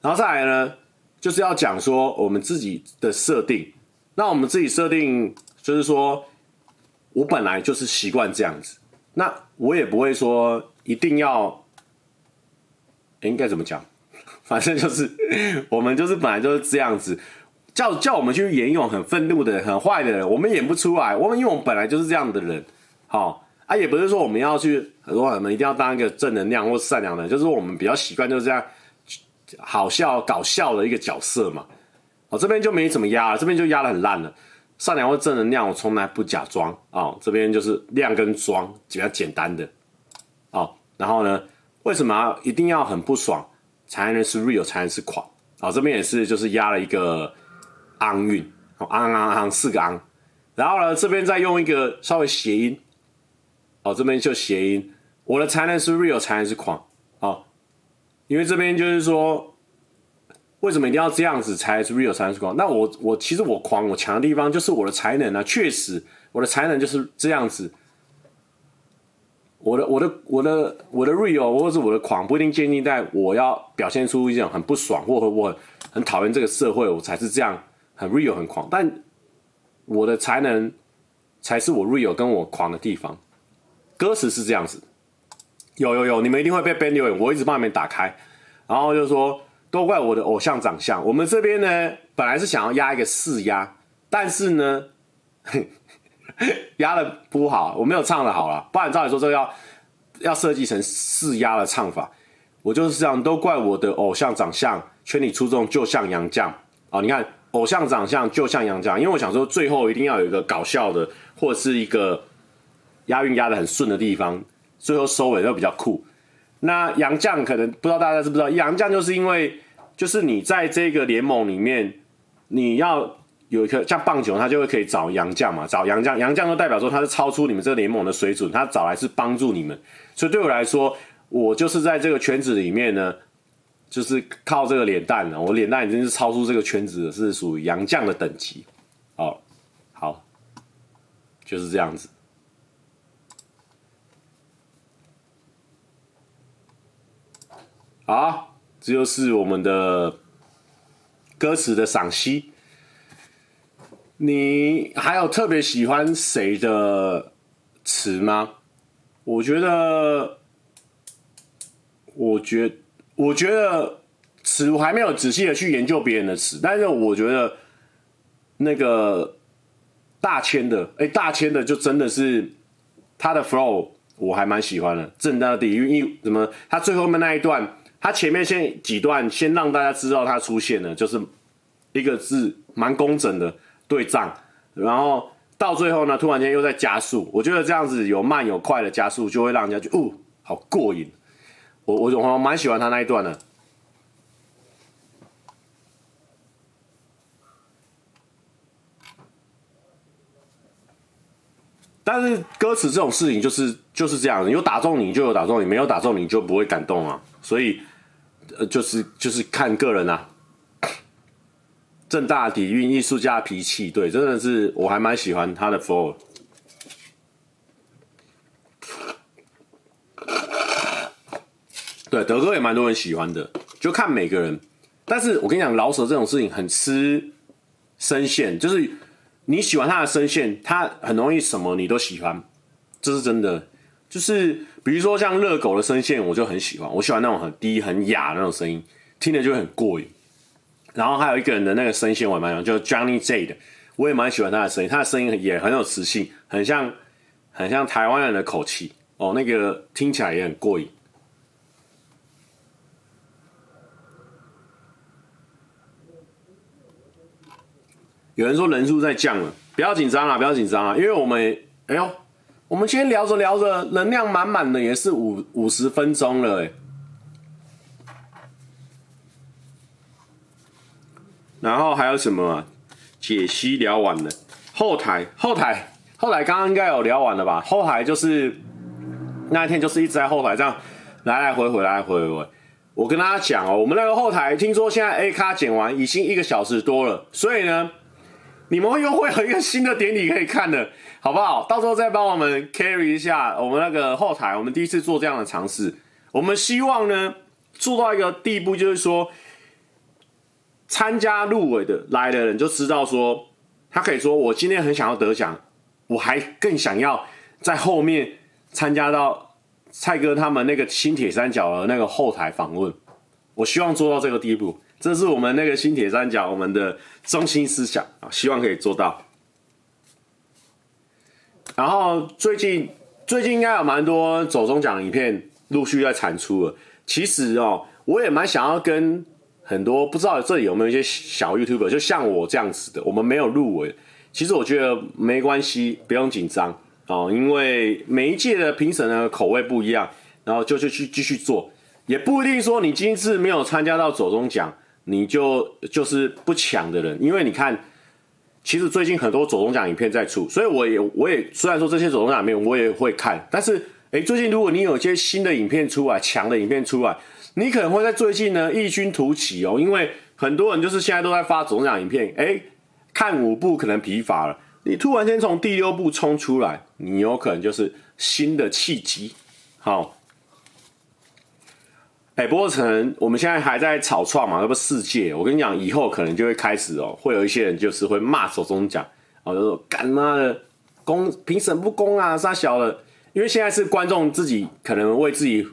然后再来呢，就是要讲说我们自己的设定。那我们自己设定就是说，我本来就是习惯这样子，那我也不会说一定要，应该怎么讲？(laughs) 反正就是 (laughs) 我们就是本来就是这样子。叫叫我们去演一种很愤怒的、很坏的人，我们演不出来。我们因为我们本来就是这样的人，好啊，也不是说我们要去很多人们一定要当一个正能量或善良的人，就是我们比较习惯就是这样好笑、搞笑的一个角色嘛。哦，这边就没怎么压了，这边就压的很烂了。善良或正能量，我从来不假装啊。这边就是亮跟装比较简单的。哦，然后呢，为什么一定要很不爽才能是 real，才能是狂？啊，这边也是就是压了一个。昂韵，哦，昂昂昂，四个昂，然后呢，这边再用一个稍微谐音，哦，这边就谐音，我的才能是 real，才能是狂，因为这边就是说，为什么一定要这样子才是 real，才是狂？那我我其实我狂，我强的地方就是我的才能啊，确实，我的才能就是这样子，我的我的我的我的 real 或者是我的狂，不一定建立在我要表现出一种很不爽，或者我很讨厌这个社会，我才是这样。很 real 很狂，但我的才能才是我 real 跟我狂的地方。歌词是这样子，有有有，你们一定会被 ban 留言，我一直帮你们打开，然后就说都怪我的偶像长相。我们这边呢，本来是想要压一个四压，但是呢，(laughs) 压的不好，我没有唱的好了，不然照理说这个要要设计成四压的唱法，我就是这样，都怪我的偶像长相，圈里出众就像杨绛啊，你看。偶像长相就像杨绛，因为我想说最后一定要有一个搞笑的，或者是一个押韵押的很顺的地方，最后收尾都比较酷。那洋将可能不知道大家知不知道，洋将就是因为就是你在这个联盟里面，你要有一个像棒球，他就会可以找洋将嘛，找洋将，洋将就代表说他是超出你们这个联盟的水准，他找来是帮助你们。所以对我来说，我就是在这个圈子里面呢。就是靠这个脸蛋呢，我脸蛋已经是超出这个圈子的，是属于洋将的等级。哦，好，就是这样子。好，这就是我们的歌词的赏析。你还有特别喜欢谁的词吗？我觉得，我觉。我觉得词我还没有仔细的去研究别人的词，但是我觉得那个大千的，哎、大千的就真的是他的 flow 我还蛮喜欢的。正大的底蕴一怎么，他最后面那一段，他前面先几段先让大家知道他出现了，就是一个字蛮工整的对仗，然后到最后呢，突然间又在加速，我觉得这样子有慢有快的加速，就会让人家觉得哦，好过瘾。我我我蛮喜欢他那一段的，但是歌词这种事情就是就是这样，有打中你就有打中你，没有打中你就不会感动啊，所以呃就是就是看个人啊，正大底蕴艺术家脾气，对，真的是我还蛮喜欢他的 flow。对，德哥也蛮多人喜欢的，就看每个人。但是我跟你讲，饶舌这种事情很吃声线，就是你喜欢他的声线，他很容易什么你都喜欢，这是真的。就是比如说像热狗的声线，我就很喜欢，我喜欢那种很低很哑的那种声音，听着就很过瘾。然后还有一个人的那个声线我也蛮喜欢，就 Johnny J 的，我也蛮喜欢他的声音，他的声音也很有磁性，很像很像台湾人的口气哦，那个听起来也很过瘾。有人说人数在降了，不要紧张啊，不要紧张啊，因为我们，哎呦，我们今天聊着聊着，能量满满的，也是五五十分钟了，哎。然后还有什么？解析聊完了，后台后台后台刚刚应该有聊完了吧？后台就是那一天就是一直在后台这样来来回回来来回回。我跟大家讲哦，我们那个后台听说现在 A 咖剪完已经一个小时多了，所以呢，你们又会有一个新的典礼可以看的，好不好？到时候再帮我们 carry 一下我们那个后台，我们第一次做这样的尝试，我们希望呢做到一个地步，就是说。参加入围的来的人就知道说，他可以说我今天很想要得奖，我还更想要在后面参加到蔡哥他们那个新铁三角的那个后台访问。我希望做到这个地步，这是我们那个新铁三角我们的中心思想啊，希望可以做到。然后最近最近应该有蛮多走中奖影片陆续在产出了，其实哦，我也蛮想要跟。很多不知道这里有没有一些小 YouTuber，就像我这样子的，我们没有入围。其实我觉得没关系，不用紧张哦，因为每一届的评审的口味不一样，然后就就去继续做，也不一定说你今次没有参加到走中奖，你就就是不强的人。因为你看，其实最近很多走钟奖影片在出，所以我也我也虽然说这些走钟奖影片我也会看，但是诶，最近如果你有一些新的影片出来，强的影片出来。你可能会在最近呢异军突起哦，因为很多人就是现在都在发走钟奖影片，哎，看五部可能疲乏了，你突然间从第六部冲出来，你有可能就是新的契机。好，哎，波城我们现在还在草创嘛，那不世界，我跟你讲，以后可能就会开始哦，会有一些人就是会骂手中奖，哦，就说干妈的公评审不公啊，杀小了，因为现在是观众自己可能为自己。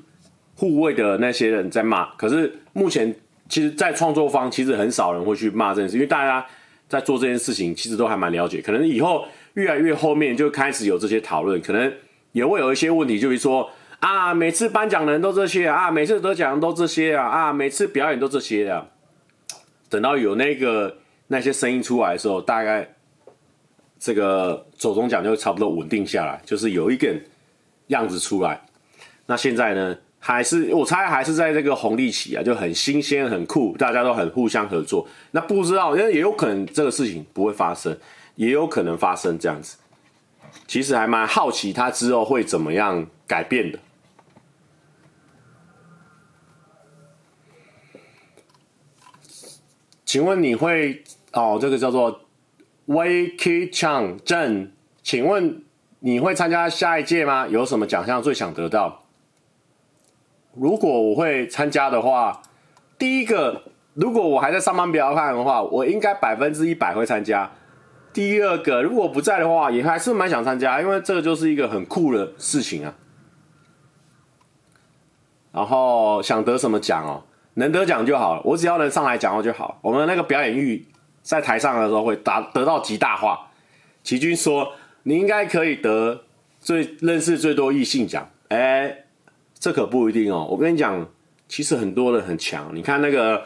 护卫的那些人在骂，可是目前其实，在创作方其实很少人会去骂这件事，因为大家在做这件事情，其实都还蛮了解。可能以后越来越后面就开始有这些讨论，可能也会有一些问题，就是说啊，每次颁奖的人都这些啊，每次得奖人都这些啊，啊，每次表演都这些啊。等到有那个那些声音出来的时候，大概这个走中奖就差不多稳定下来，就是有一个样子出来。那现在呢？还是我猜还是在这个红利期啊，就很新鲜很酷，大家都很互相合作。那不知道，因为也有可能这个事情不会发生，也有可能发生这样子。其实还蛮好奇他之后会怎么样改变的。请问你会哦，这个叫做 Wei Chang 郑，请问你会参加下一届吗？有什么奖项最想得到？如果我会参加的话，第一个，如果我还在上班不要看的话，我应该百分之一百会参加。第二个，如果不在的话，也还是蛮想参加，因为这个就是一个很酷的事情啊。然后想得什么奖哦，能得奖就好了，我只要能上来讲话就好。我们那个表演欲在台上的时候会达得到极大化。齐军说：“你应该可以得最认识最多异性奖。”哎。这可不一定哦，我跟你讲，其实很多人很强。你看那个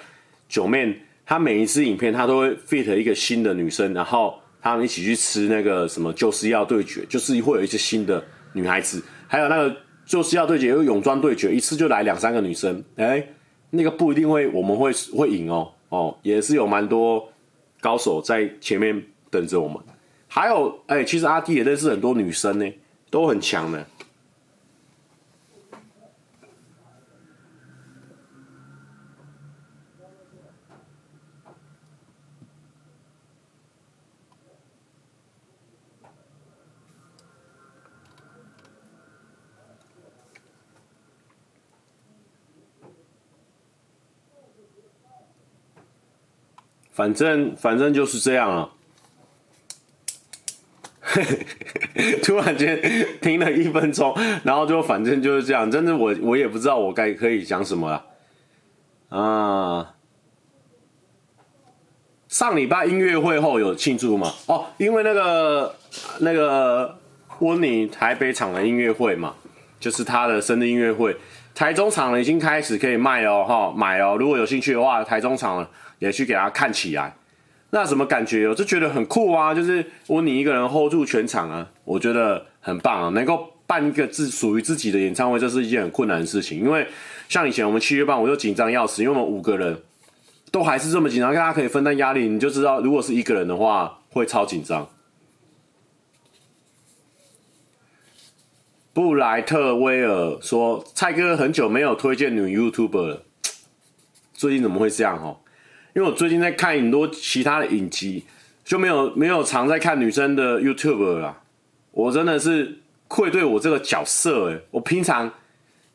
九妹，她每一支影片，她都会 fit 一个新的女生，然后他们一起去吃那个什么就是要对决，就是会有一些新的女孩子。还有那个就是要对决，有泳装对决，一次就来两三个女生，哎，那个不一定会我们会会赢哦，哦，也是有蛮多高手在前面等着我们。还有，哎，其实阿弟也认识很多女生呢，都很强的。反正反正就是这样啊！(laughs) 突然间听了一分钟，然后就反正就是这样。真的，我我也不知道我该可以讲什么了啊！上礼拜音乐会后有庆祝吗？哦，因为那个那个温妮台北场的音乐会嘛，就是他的生日音乐会。台中场已经开始可以卖哦，哈，买哦。如果有兴趣的话，台中场了。也去给他看起来，那什么感觉？我就觉得很酷啊！就是我你一个人 hold 住全场啊，我觉得很棒啊！能够办一个自属于自己的演唱会，这是一件很困难的事情。因为像以前我们七月半，我就紧张要死，因为我们五个人都还是这么紧张，大家可以分担压力，你就知道，如果是一个人的话，会超紧张。布莱特威尔说：“蔡哥很久没有推荐女 YouTuber 了，最近怎么会这样？哦？因为我最近在看很多其他的影集，就没有没有常在看女生的 YouTuber 了。我真的是愧对我这个角色诶，我平常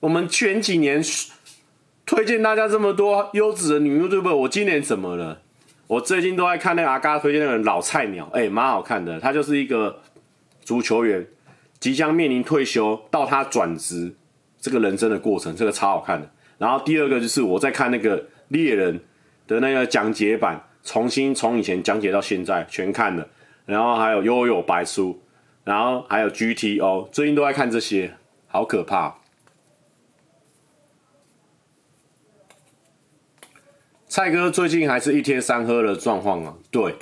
我们前几年推荐大家这么多优质的女 YouTube，我今年怎么了？我最近都在看那个阿嘎推荐那个老菜鸟，诶，蛮好看的。他就是一个足球员。”即将面临退休，到他转职这个人生的过程，这个超好看的。然后第二个就是我在看那个猎人的那个讲解版，重新从以前讲解到现在全看了。然后还有幽游白书，然后还有 GTO，最近都在看这些，好可怕。蔡哥最近还是一天三喝的状况啊？对，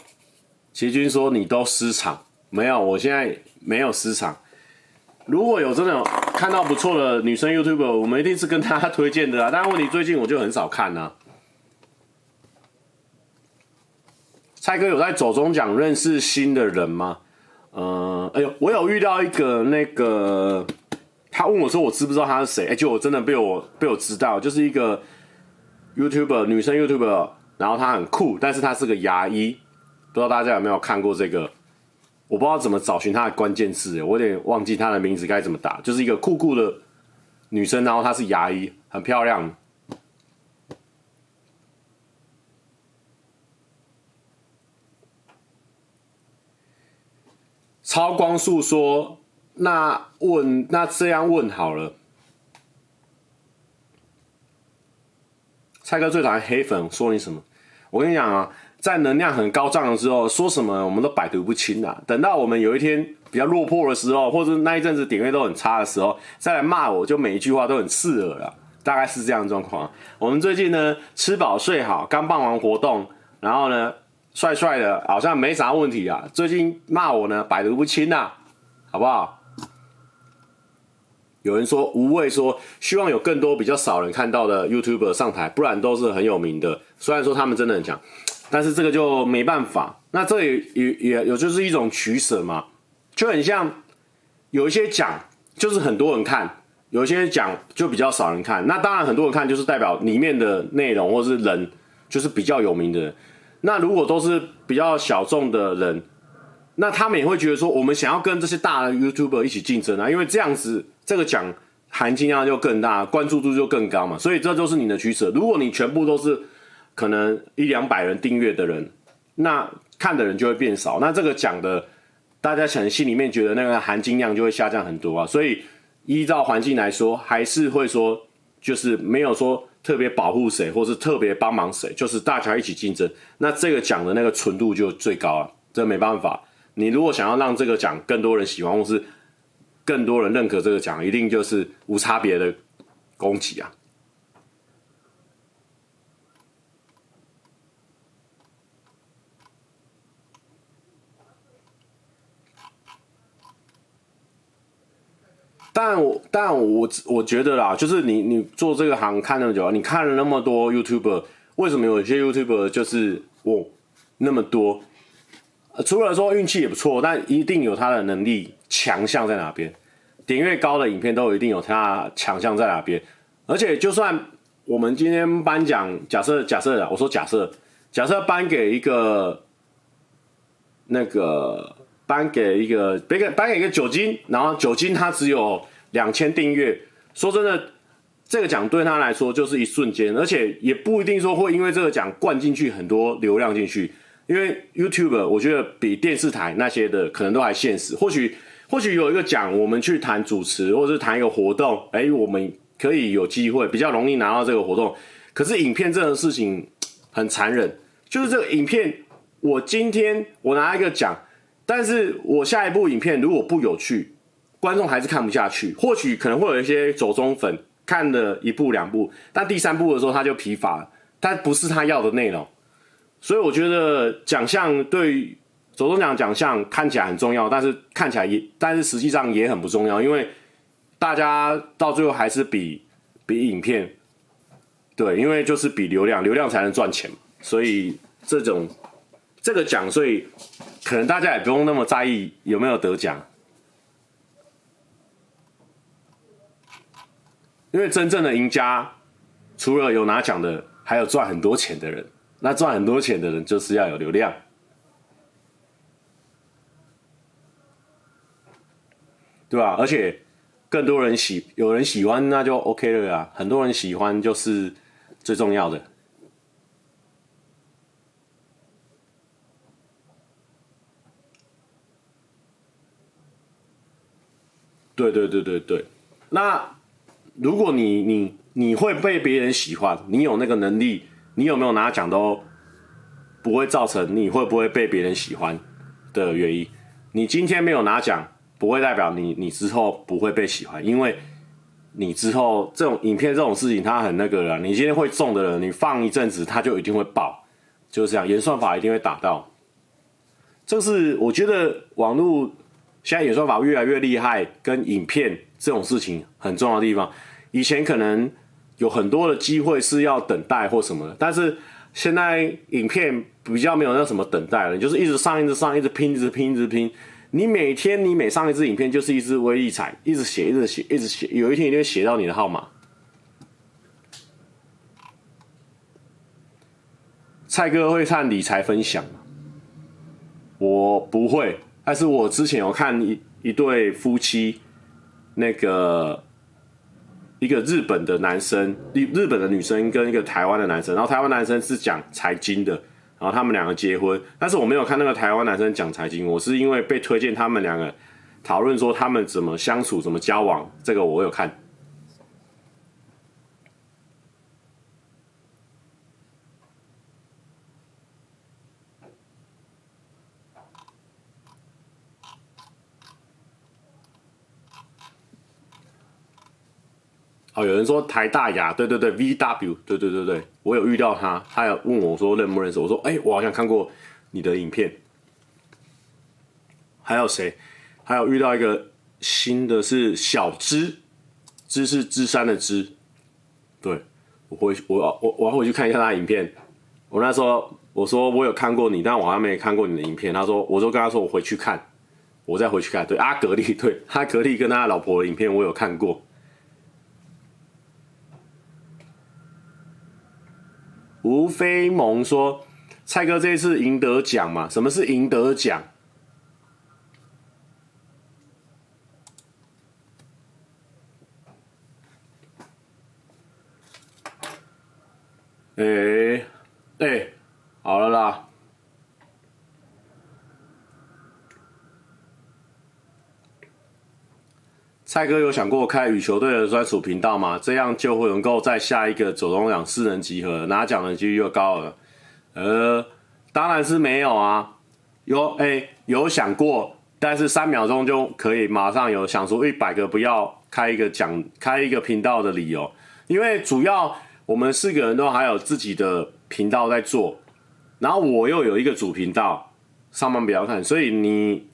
齐军说你都失常，没有，我现在没有失常。如果有真的看到不错的女生 YouTube，我们一定是跟大家推荐的啊。但问题最近我就很少看啊。蔡哥有在走中奖认识新的人吗？嗯、呃，哎呦，我有遇到一个那个，他问我说我知不知道他是谁？哎，就我真的被我被我知道，就是一个 YouTuber 女生 YouTuber，然后她很酷，但是她是个牙医，不知道大家有没有看过这个？我不知道怎么找寻她的关键字，我有点忘记她的名字该怎么打。就是一个酷酷的女生，然后她是牙医，很漂亮。超光速说：“那问，那这样问好了。”蔡哥最讨厌黑粉说你什么？我跟你讲啊。在能量很高涨的时候，说什么我们都百毒不侵啊。等到我们有一天比较落魄的时候，或者那一阵子点阅都很差的时候，再来骂我，就每一句话都很刺耳了。大概是这样的状况。我们最近呢，吃饱睡好，刚办完活动，然后呢，帅帅的，好像没啥问题啊。最近骂我呢，百毒不侵呐，好不好？有人说无畏说，希望有更多比较少人看到的 YouTuber 上台，不然都是很有名的。虽然说他们真的很强。但是这个就没办法，那这也也也有就是一种取舍嘛，就很像有一些奖就是很多人看，有一些奖就比较少人看。那当然很多人看就是代表里面的内容或是人就是比较有名的人。那如果都是比较小众的人，那他们也会觉得说，我们想要跟这些大的 YouTuber 一起竞争啊，因为这样子这个奖含金量就更大，关注度就更高嘛。所以这就是你的取舍。如果你全部都是。可能一两百人订阅的人，那看的人就会变少。那这个讲的，大家可能心里面觉得那个含金量就会下降很多啊。所以依照环境来说，还是会说，就是没有说特别保护谁，或是特别帮忙谁，就是大家一起竞争。那这个奖的那个纯度就最高了。这没办法，你如果想要让这个奖更多人喜欢，或是更多人认可这个奖，一定就是无差别的攻击啊。但我但我我觉得啦，就是你你做这个行看那么久，你看了那么多 YouTuber，为什么有些 YouTuber 就是哦那么多？除了说运气也不错，但一定有他的能力强项在哪边？点越高的影片都一定有他强项在哪边？而且就算我们今天颁奖，假设假设我说假设假设颁给一个那个。颁给一个，颁给颁给一个酒精，然后酒精他只有两千订阅。说真的，这个奖对他来说就是一瞬间，而且也不一定说会因为这个奖灌进去很多流量进去。因为 YouTube 我觉得比电视台那些的可能都还现实。或许或许有一个奖，我们去谈主持，或者是谈一个活动，哎，我们可以有机会比较容易拿到这个活动。可是影片这种事情很残忍，就是这个影片，我今天我拿一个奖。但是我下一部影片如果不有趣，观众还是看不下去。或许可能会有一些走中粉看了一部两部，但第三部的时候他就疲乏了，他不是他要的内容。所以我觉得奖项对走中奖奖项看起来很重要，但是看起来也，但是实际上也很不重要，因为大家到最后还是比比影片，对，因为就是比流量，流量才能赚钱，所以这种这个奖，所以可能大家也不用那么在意有没有得奖，因为真正的赢家，除了有拿奖的，还有赚很多钱的人。那赚很多钱的人就是要有流量，对吧？而且更多人喜，有人喜欢，那就 OK 了呀。很多人喜欢就是最重要的。对对对对对。那如果你你你会被别人喜欢，你有那个能力。你有没有拿奖都不会造成你会不会被别人喜欢的原因。你今天没有拿奖，不会代表你你之后不会被喜欢，因为你之后这种影片这种事情它很那个了。你今天会中的人，你放一阵子它就一定会爆，就是这样，演算法一定会打到。这是我觉得网络现在演算法越来越厉害，跟影片这种事情很重要的地方。以前可能。有很多的机会是要等待或什么的，但是现在影片比较没有那什么等待了，就是一直上，一直上，一直拼，一直拼，一直拼。你每天你每上一支影片就是一支威力彩，一直写，一直写，一直写，有一天一定会写到你的号码。蔡哥会看理财分享吗？我不会，但是我之前有看一一对夫妻，那个。一个日本的男生，日日本的女生跟一个台湾的男生，然后台湾男生是讲财经的，然后他们两个结婚，但是我没有看那个台湾男生讲财经，我是因为被推荐他们两个讨论说他们怎么相处、怎么交往，这个我有看。哦，有人说台大雅，对对对，VW，对对对对，我有遇到他，他有问我说认不认识，我说哎、我好像看过你的影片。还有谁？还有遇到一个新的是小芝，芝是芝山的芝，对，我回我我我要回去看一下他的影片。我那时候我说我有看过你，但我还没看过你的影片。他说，我就跟他说我回去看，我再回去看。对，阿格力，对，阿格力跟他老婆的影片我有看过。吴飞萌说：“蔡哥这一次赢得奖嘛？什么是赢得奖？哎哎，好了啦。蔡哥有想过开羽球队的专属频道吗？这样就会能够在下一个左中奖四人集合拿奖的几率又高了。呃，当然是没有啊，有哎、有想过，但是三秒钟就可以马上有想出一百个不要开一个奖开一个频道的理由，因为主要我们四个人都还有自己的频道在做，然后我又有一个主频道上班比较看，所以你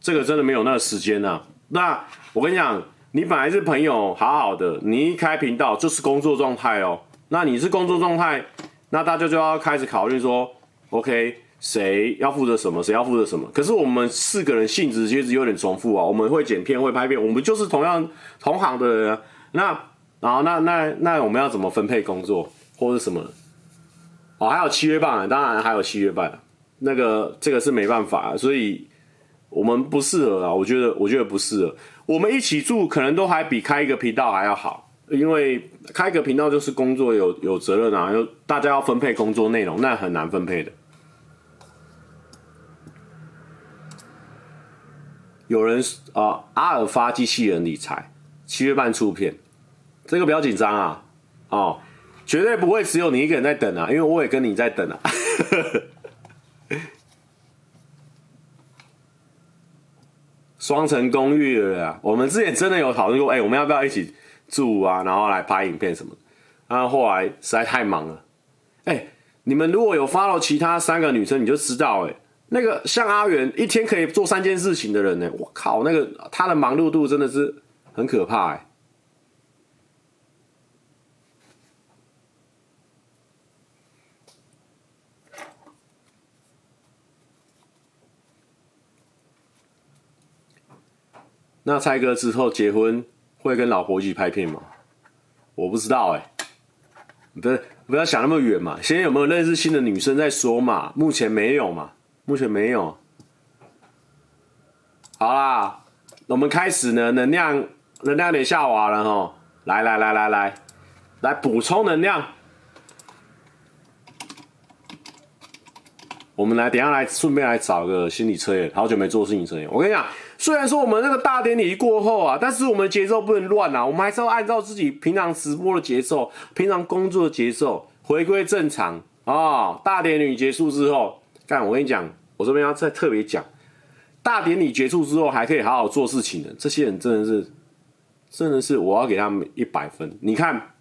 这个真的没有那个时间啊。那我跟你讲，你本来是朋友，好好的，你一开频道就是工作状态哦。那你是工作状态，那大家就要开始考虑说，OK，谁要负责什么，谁要负责什么？可是我们四个人性质其实有点重复啊。我们会剪片，会拍片，我们就是同样同行的人。那然后那那那我们要怎么分配工作或者什么？哦，还有七月半，当然还有七月半，那个这个是没办法，所以。我们不适合啊，我觉得，我觉得不适合。我们一起住，可能都还比开一个频道还要好，因为开一个频道就是工作有有责任啊，又大家要分配工作内容，那很难分配的。有人啊、阿尔法机器人理财七月半出片，这个不要紧张啊，哦，绝对不会只有你一个人在等啊，因为我也跟你在等啊。双层公寓了呀！我们之前真的有讨论过，哎、我们要不要一起住啊？然后来拍影片什么的？然后后来实在太忙了，哎、你们如果有 follow 其他三个女生，你就知道、欸，哎，那个像阿元一天可以做三件事情的人呢、我靠，那个他的忙碌度真的是很可怕、欸，哎。那蔡哥之后结婚会跟老婆一起拍片吗？我不知道哎、欸，不是。不要想那么远嘛，先有没有认识新的女生再说嘛？目前没有嘛，目前没有。好啦，我们开始呢，能量能量点下滑了齁，来来来来来，来补充能量。我们来，等下来顺便来找个心理测验，好久没做心理测验。我跟你讲。虽然说我们那个大典礼过后啊，但是我们节奏不能乱啊，我们还是要按照自己平常直播的节奏、平常工作的节奏回归正常啊、大典礼结束之后，干我跟你讲，我这边要再特别讲，大典礼结束之后还可以好好做事情的，这些人真的是，真的是我要给他们一百分。你看，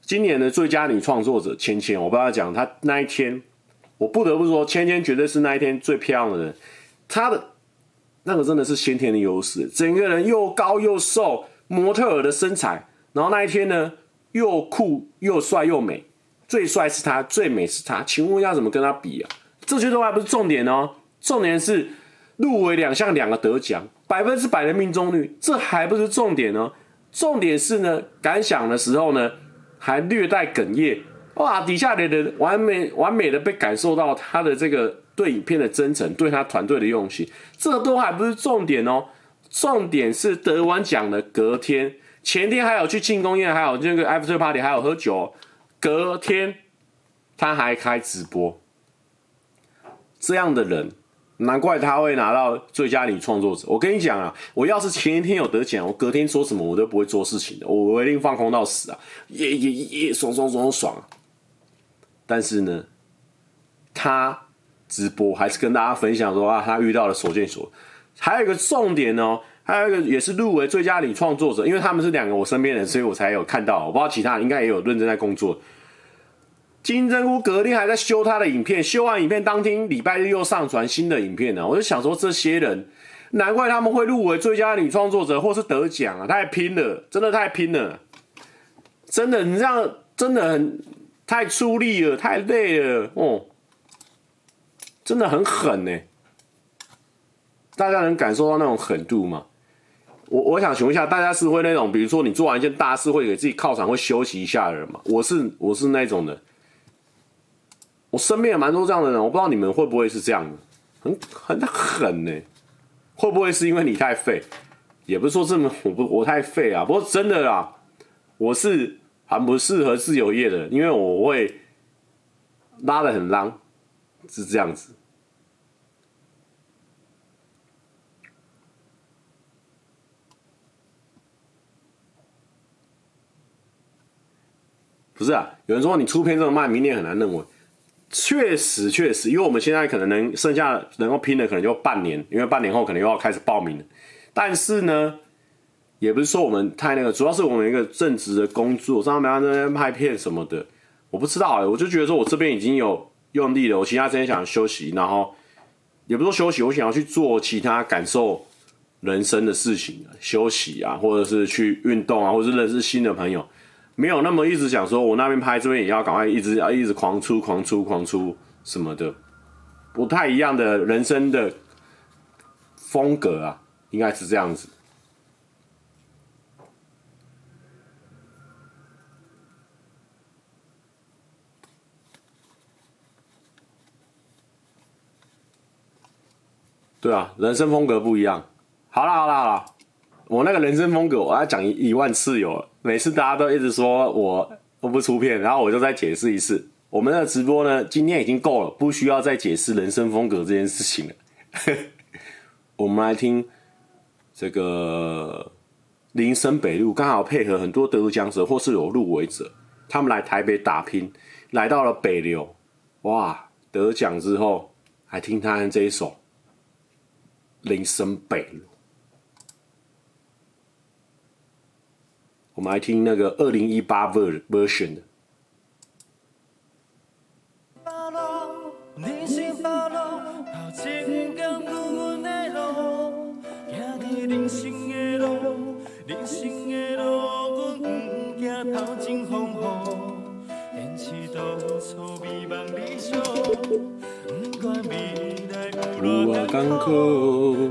今年的最佳女创作者芊芊，我不要讲她那一天，我不得不说，芊芊绝对是那一天最漂亮的人，她的。那个真的是先天的优势，整个人又高又瘦，模特儿的身材。然后那一天呢，又酷又帅又美，最帅是他，最美是他。请问要怎么跟他比啊？这些都还不是重点哦，重点是入围两项两个得奖，百分之百的命中率，这还不是重点哦。重点是呢，感想的时候呢，还略带哽咽。哇，底下的人完美完美的被感受到他的这个。对影片的真诚，对他团队的用心，这都还不是重点哦。重点是得完奖的隔天、前天还有去庆功宴，还有那个 after party，还有喝酒。隔天他还开直播，这样的人，难怪他会拿到最佳女创作者。我跟你讲啊，我要是前一天有得奖，我隔天说什么我都不会做事情的，我一定放空到死啊，也也也，爽爽爽爽啊！但是呢，他。直播还是跟大家分享说啊，他遇到了所见所，还有一个重点哦，还有一个也是入围最佳女创作者，因为他们是两个我身边人，所以我才有看到。我不知道其他人应该也有认真在工作。金针菇隔天还在修他的影片，修完影片当天礼拜日又上传新的影片呢。我就想说，这些人难怪他们会入围最佳女创作者或是得奖啊，太拼了，真的太拼了，真的你这样真的很太出力了，太累了哦。真的很狠呢、大家能感受到那种狠度吗？我我想请问一下，大家是会那种，比如说你做完一件大事，会给自己犒赏，会休息一下的人吗？我是我是那种的，我身边有蛮多这样的人，我不知道你们会不会是这样的，很很狠呢、会不会是因为你太废？也不是说这么 (laughs) 我不我太废啊，不过真的啦，我是很不适合自由业的，因为我会拉得很浪。是这样子，不是啊？有人说你出片这么慢，明年很难认为。确实，确实，因为我们现在可能能剩下能够拼的，可能就半年，因为半年后可能又要开始报名了。但是呢，也不是说我们太那个，主要是我们一个正职的工作，上班在那边拍片什么的，我不知道哎、我就觉得说我这边已经有。用力了，我其他时间想休息，然后也不说休息，我想要去做其他感受人生的事情，休息啊，或者是去运动啊，或者是认识新的朋友，没有那么一直想说，我那边拍这边也要赶快一直要一直狂出狂出狂出什么的，不太一样的人生的风格啊，应该是这样子。对啊，人生风格不一样。好啦好啦好啦，我那个人生风格我要讲一万次有了，每次大家都一直说我我不出片，然后我就再解释一次。我们的直播呢，今天已经够了，不需要再解释人生风格这件事情了。(laughs) 我们来听这个林森北路，刚好配合很多得奖者或是有入围者，他们来台北打拼，来到了北流，哇，得奖之后还听他这一首。林森北路。我们来听那个二零一八 ver version 的。如我艰苦？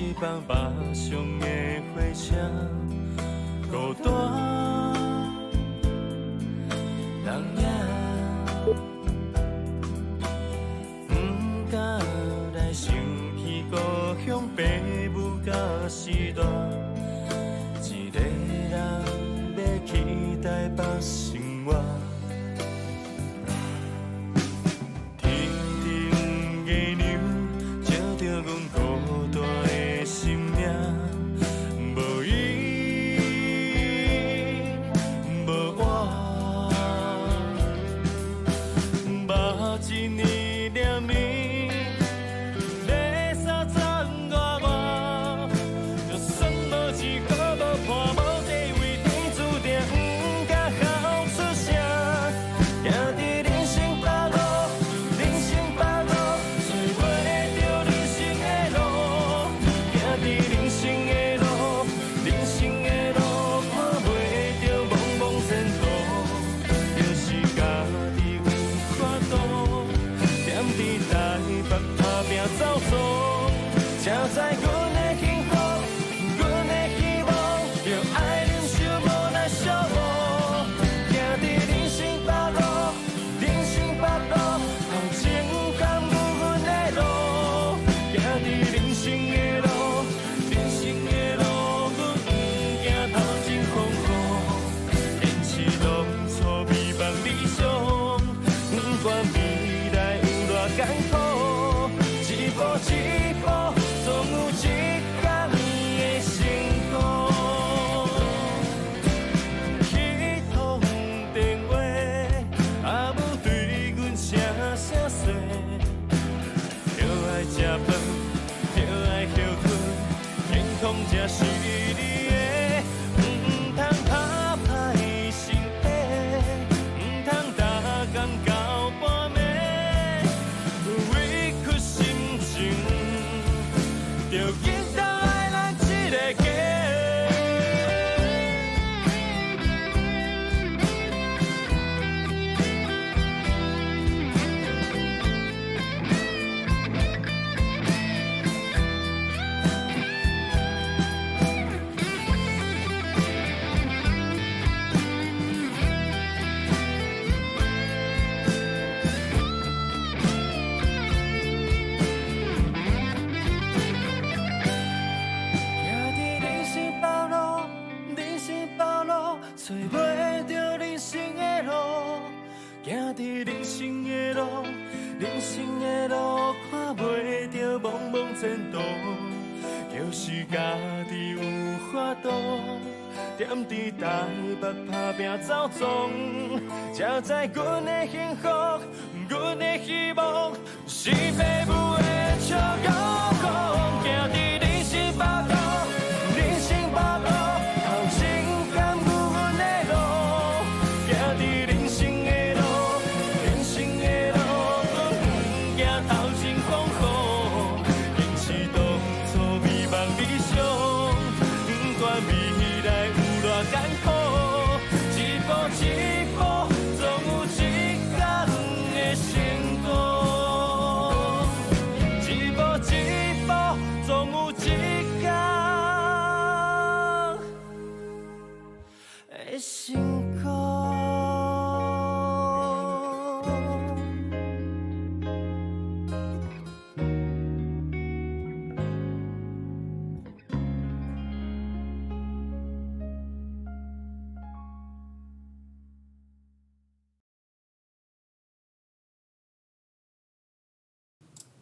一放北上的火车，孤单人影，不敢来想起故乡父母甲师长。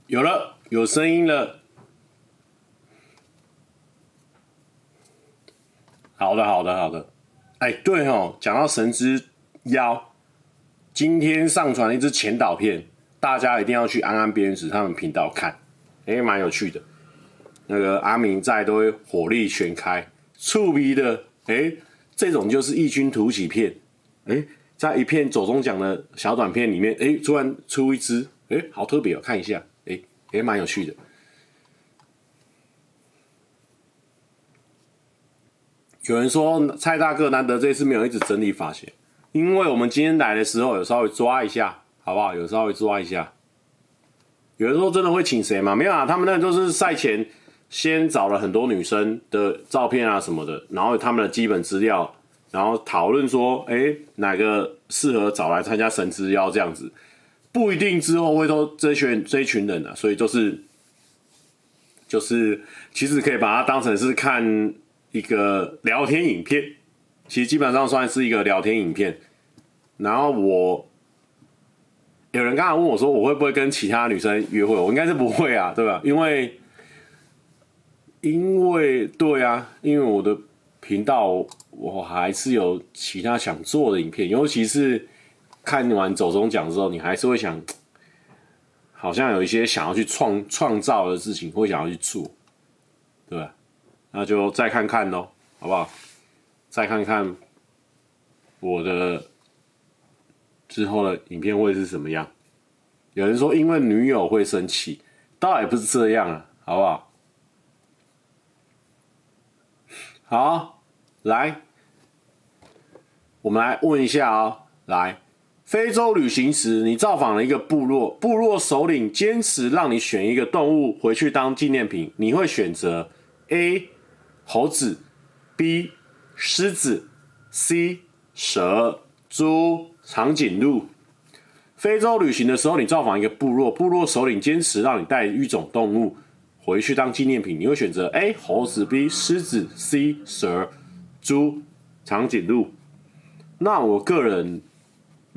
有了，有声音了。好的，好的，好的。哎，对哦，讲到神之妖，今天上传了一支前导片，大家一定要去安安编辑他们频道看，哎，蛮有趣的。那个阿明在都会火力全开，触鼻的，哎，这种就是异军突起片，哎，在一片走中奖的小短片里面，哎，突然出一支，哎，好特别哦，看一下，也蛮有趣的。有人说蔡大哥难得这次没有一直整理发型，因为我们今天来的时候有稍微抓一下，好不好？有稍微抓一下。有人说真的会请谁吗？没有啊，他们那都是赛前先找了很多女生的照片啊什么的，然后他们的基本资料，然后讨论说，哎，哪个适合找来参加神之邀这样子，不一定之后会都这群这一群人的、啊，所以就是就是其实可以把它当成是看。一个聊天影片，其实基本上算是一个聊天影片。然后我有人刚才问我说，我会不会跟其他女生约会？我应该是不会啊，对吧？因为因为对啊，因为我的频道我还是有其他想做的影片，尤其是看完走钟奖之后，你还是会想，(tsk) 好像有一些想要去创创造的事情，会想要去做，对吧？那就再看看喽，好不好？再看看我的之后的影片会是什么样？有人说因为女友会生气，倒也不是这样啊，好不好？好，来，我们来问一下哦。来，非洲旅行时，你造访了一个部落，部落首领坚持让你选一个动物回去当纪念品，你会选择 A？猴子，B，狮子，C，蛇，猪，长颈鹿。非洲旅行的时候，你造访一个部落，部落首领坚持让你带一种动物回去当纪念品，你会选择 A，猴子，B，狮子，C，蛇，猪，长颈鹿。那我个人，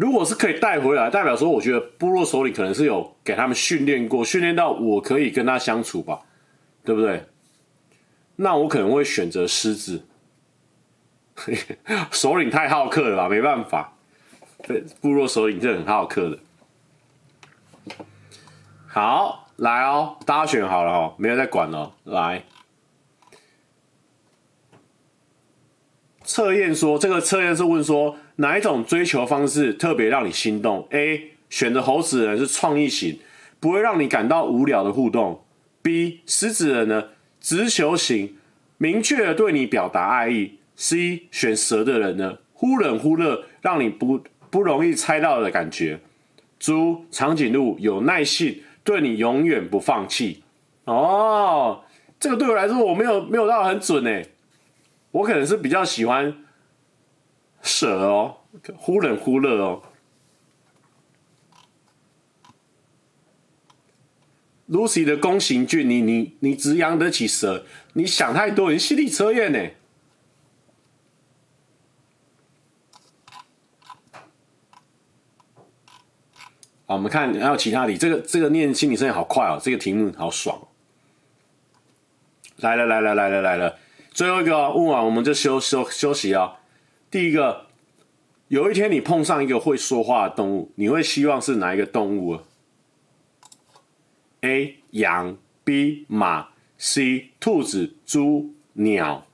如果是可以带回来，代表说，我觉得部落首领可能是有给他们训练过，训练到我可以跟他相处吧，对不对？那我可能会选择狮子，(laughs) 首领太好客了吧？没办法，部落首领是很好客的。好，来哦，大家选好了哦，没有在管哦。来，测验说，这个测验是问说哪一种追求方式特别让你心动？A. 选择猴子的人是创意型，不会让你感到无聊的互动。B. 狮子人呢？直球型，明确的对你表达爱意。C 选蛇的人呢，忽冷忽热，让你不不容易猜到的感觉。猪长颈鹿有耐性，对你永远不放弃。哦，这个对我来说我没有没有到很准诶，我可能是比较喜欢蛇哦，忽冷忽热哦。Lucy 的宫崎骏，你你你只养得起蛇，你想太多，你心理测验呢？好，我们看还有其他题，这个这个念心理测验好快哦，这个题目好爽。来了来了来了来了，最后一个问完我们就休休休息啊。第一个，有一天你碰上一个会说话的动物，你会希望是哪一个动物？A 羊，B 马，C 兔子，猪，鸟。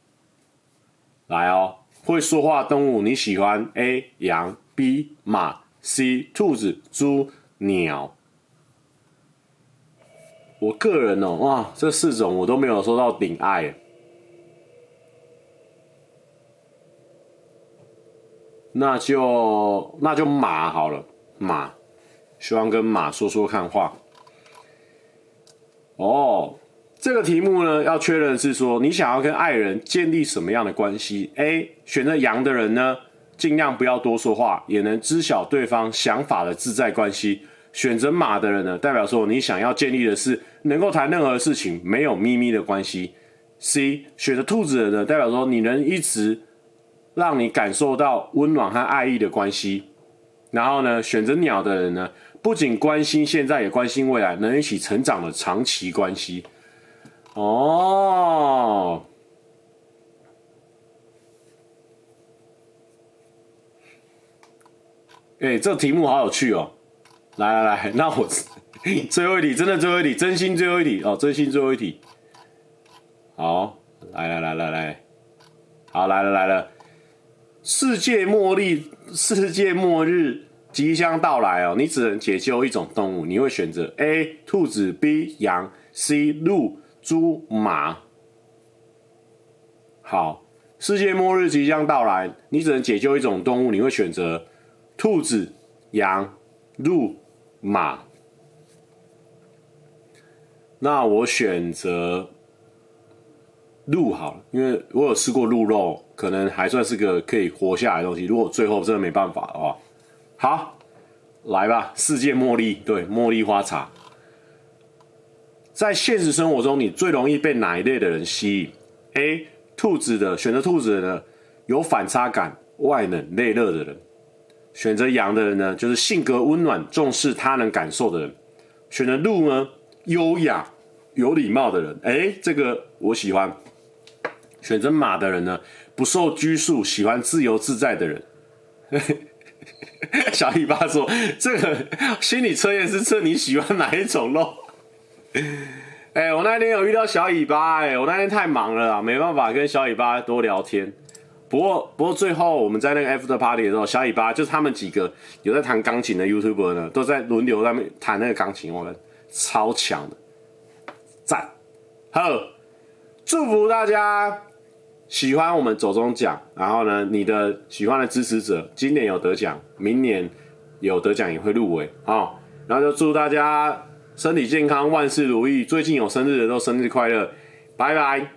来哦，会说话的动物你喜欢？A 羊，B 马，C 兔子，猪，鸟。我个人哦，哇，这四种我都没有说到顶爱。那就那就马好了，马，希望跟马说说看话。哦，这个题目呢，要确认是说，你想要跟爱人建立什么样的关系？A. 选择羊的人呢，尽量不要多说话，也能知晓对方想法的自在关系。选择马的人呢，代表说你想要建立的是能够谈任何事情没有秘密的关系。C. 选择兔子的人呢，代表说你能一直让你感受到温暖和爱意的关系。然后呢，选择鸟的人呢，不仅关心现在，也关心未来，能一起成长的长期关系。哦，哎、这题目好有趣哦！来来来，(laughs) 那我 (laughs) 最后一题，真的最后一题，真心最后一题哦，真心最后一题。好，来来来来来，好来了来了，世界末日，世界末日即将到来哦！你只能解救一种动物，你会选择 A 兔子，B 羊，C 鹿。猪马，好，世界末日即将到来，你只能解救一种动物，你会选择兔子、羊、鹿、马。那我选择鹿好了，因为我有吃过鹿肉，可能还算是个可以活下来的东西。如果最后真的没办法的话，好，来吧，世界茉莉，对，茉莉花茶。在现实生活中，你最容易被哪一类的人吸引？A. 兔子的选择兔子的呢，有反差感、外冷内热的人；选择羊的人呢，就是性格温暖、重视他人感受的人；选择鹿呢，优雅、有礼貌的人。哎，这个我喜欢。选择马的人呢，不受拘束、喜欢自由自在的人。(laughs) 小尾巴说：“这个心理测验是测你喜欢哪一种肉。”哎、我那天有遇到小尾巴，哎，我那天太忙了，没办法跟小尾巴多聊天。不过，不过最后我们在那个 after party 的时候，小尾巴就是他们几个有在弹钢琴的 YouTuber 呢，都在轮流在那弹那个钢琴，我们超强的，赞！好，祝福大家喜欢我们走中奖，然后呢，你的喜欢的支持者今年有得奖，明年有得奖也会入围，好，然后就祝大家。身体健康，万事如意。最近有生日的都生日快乐，拜拜。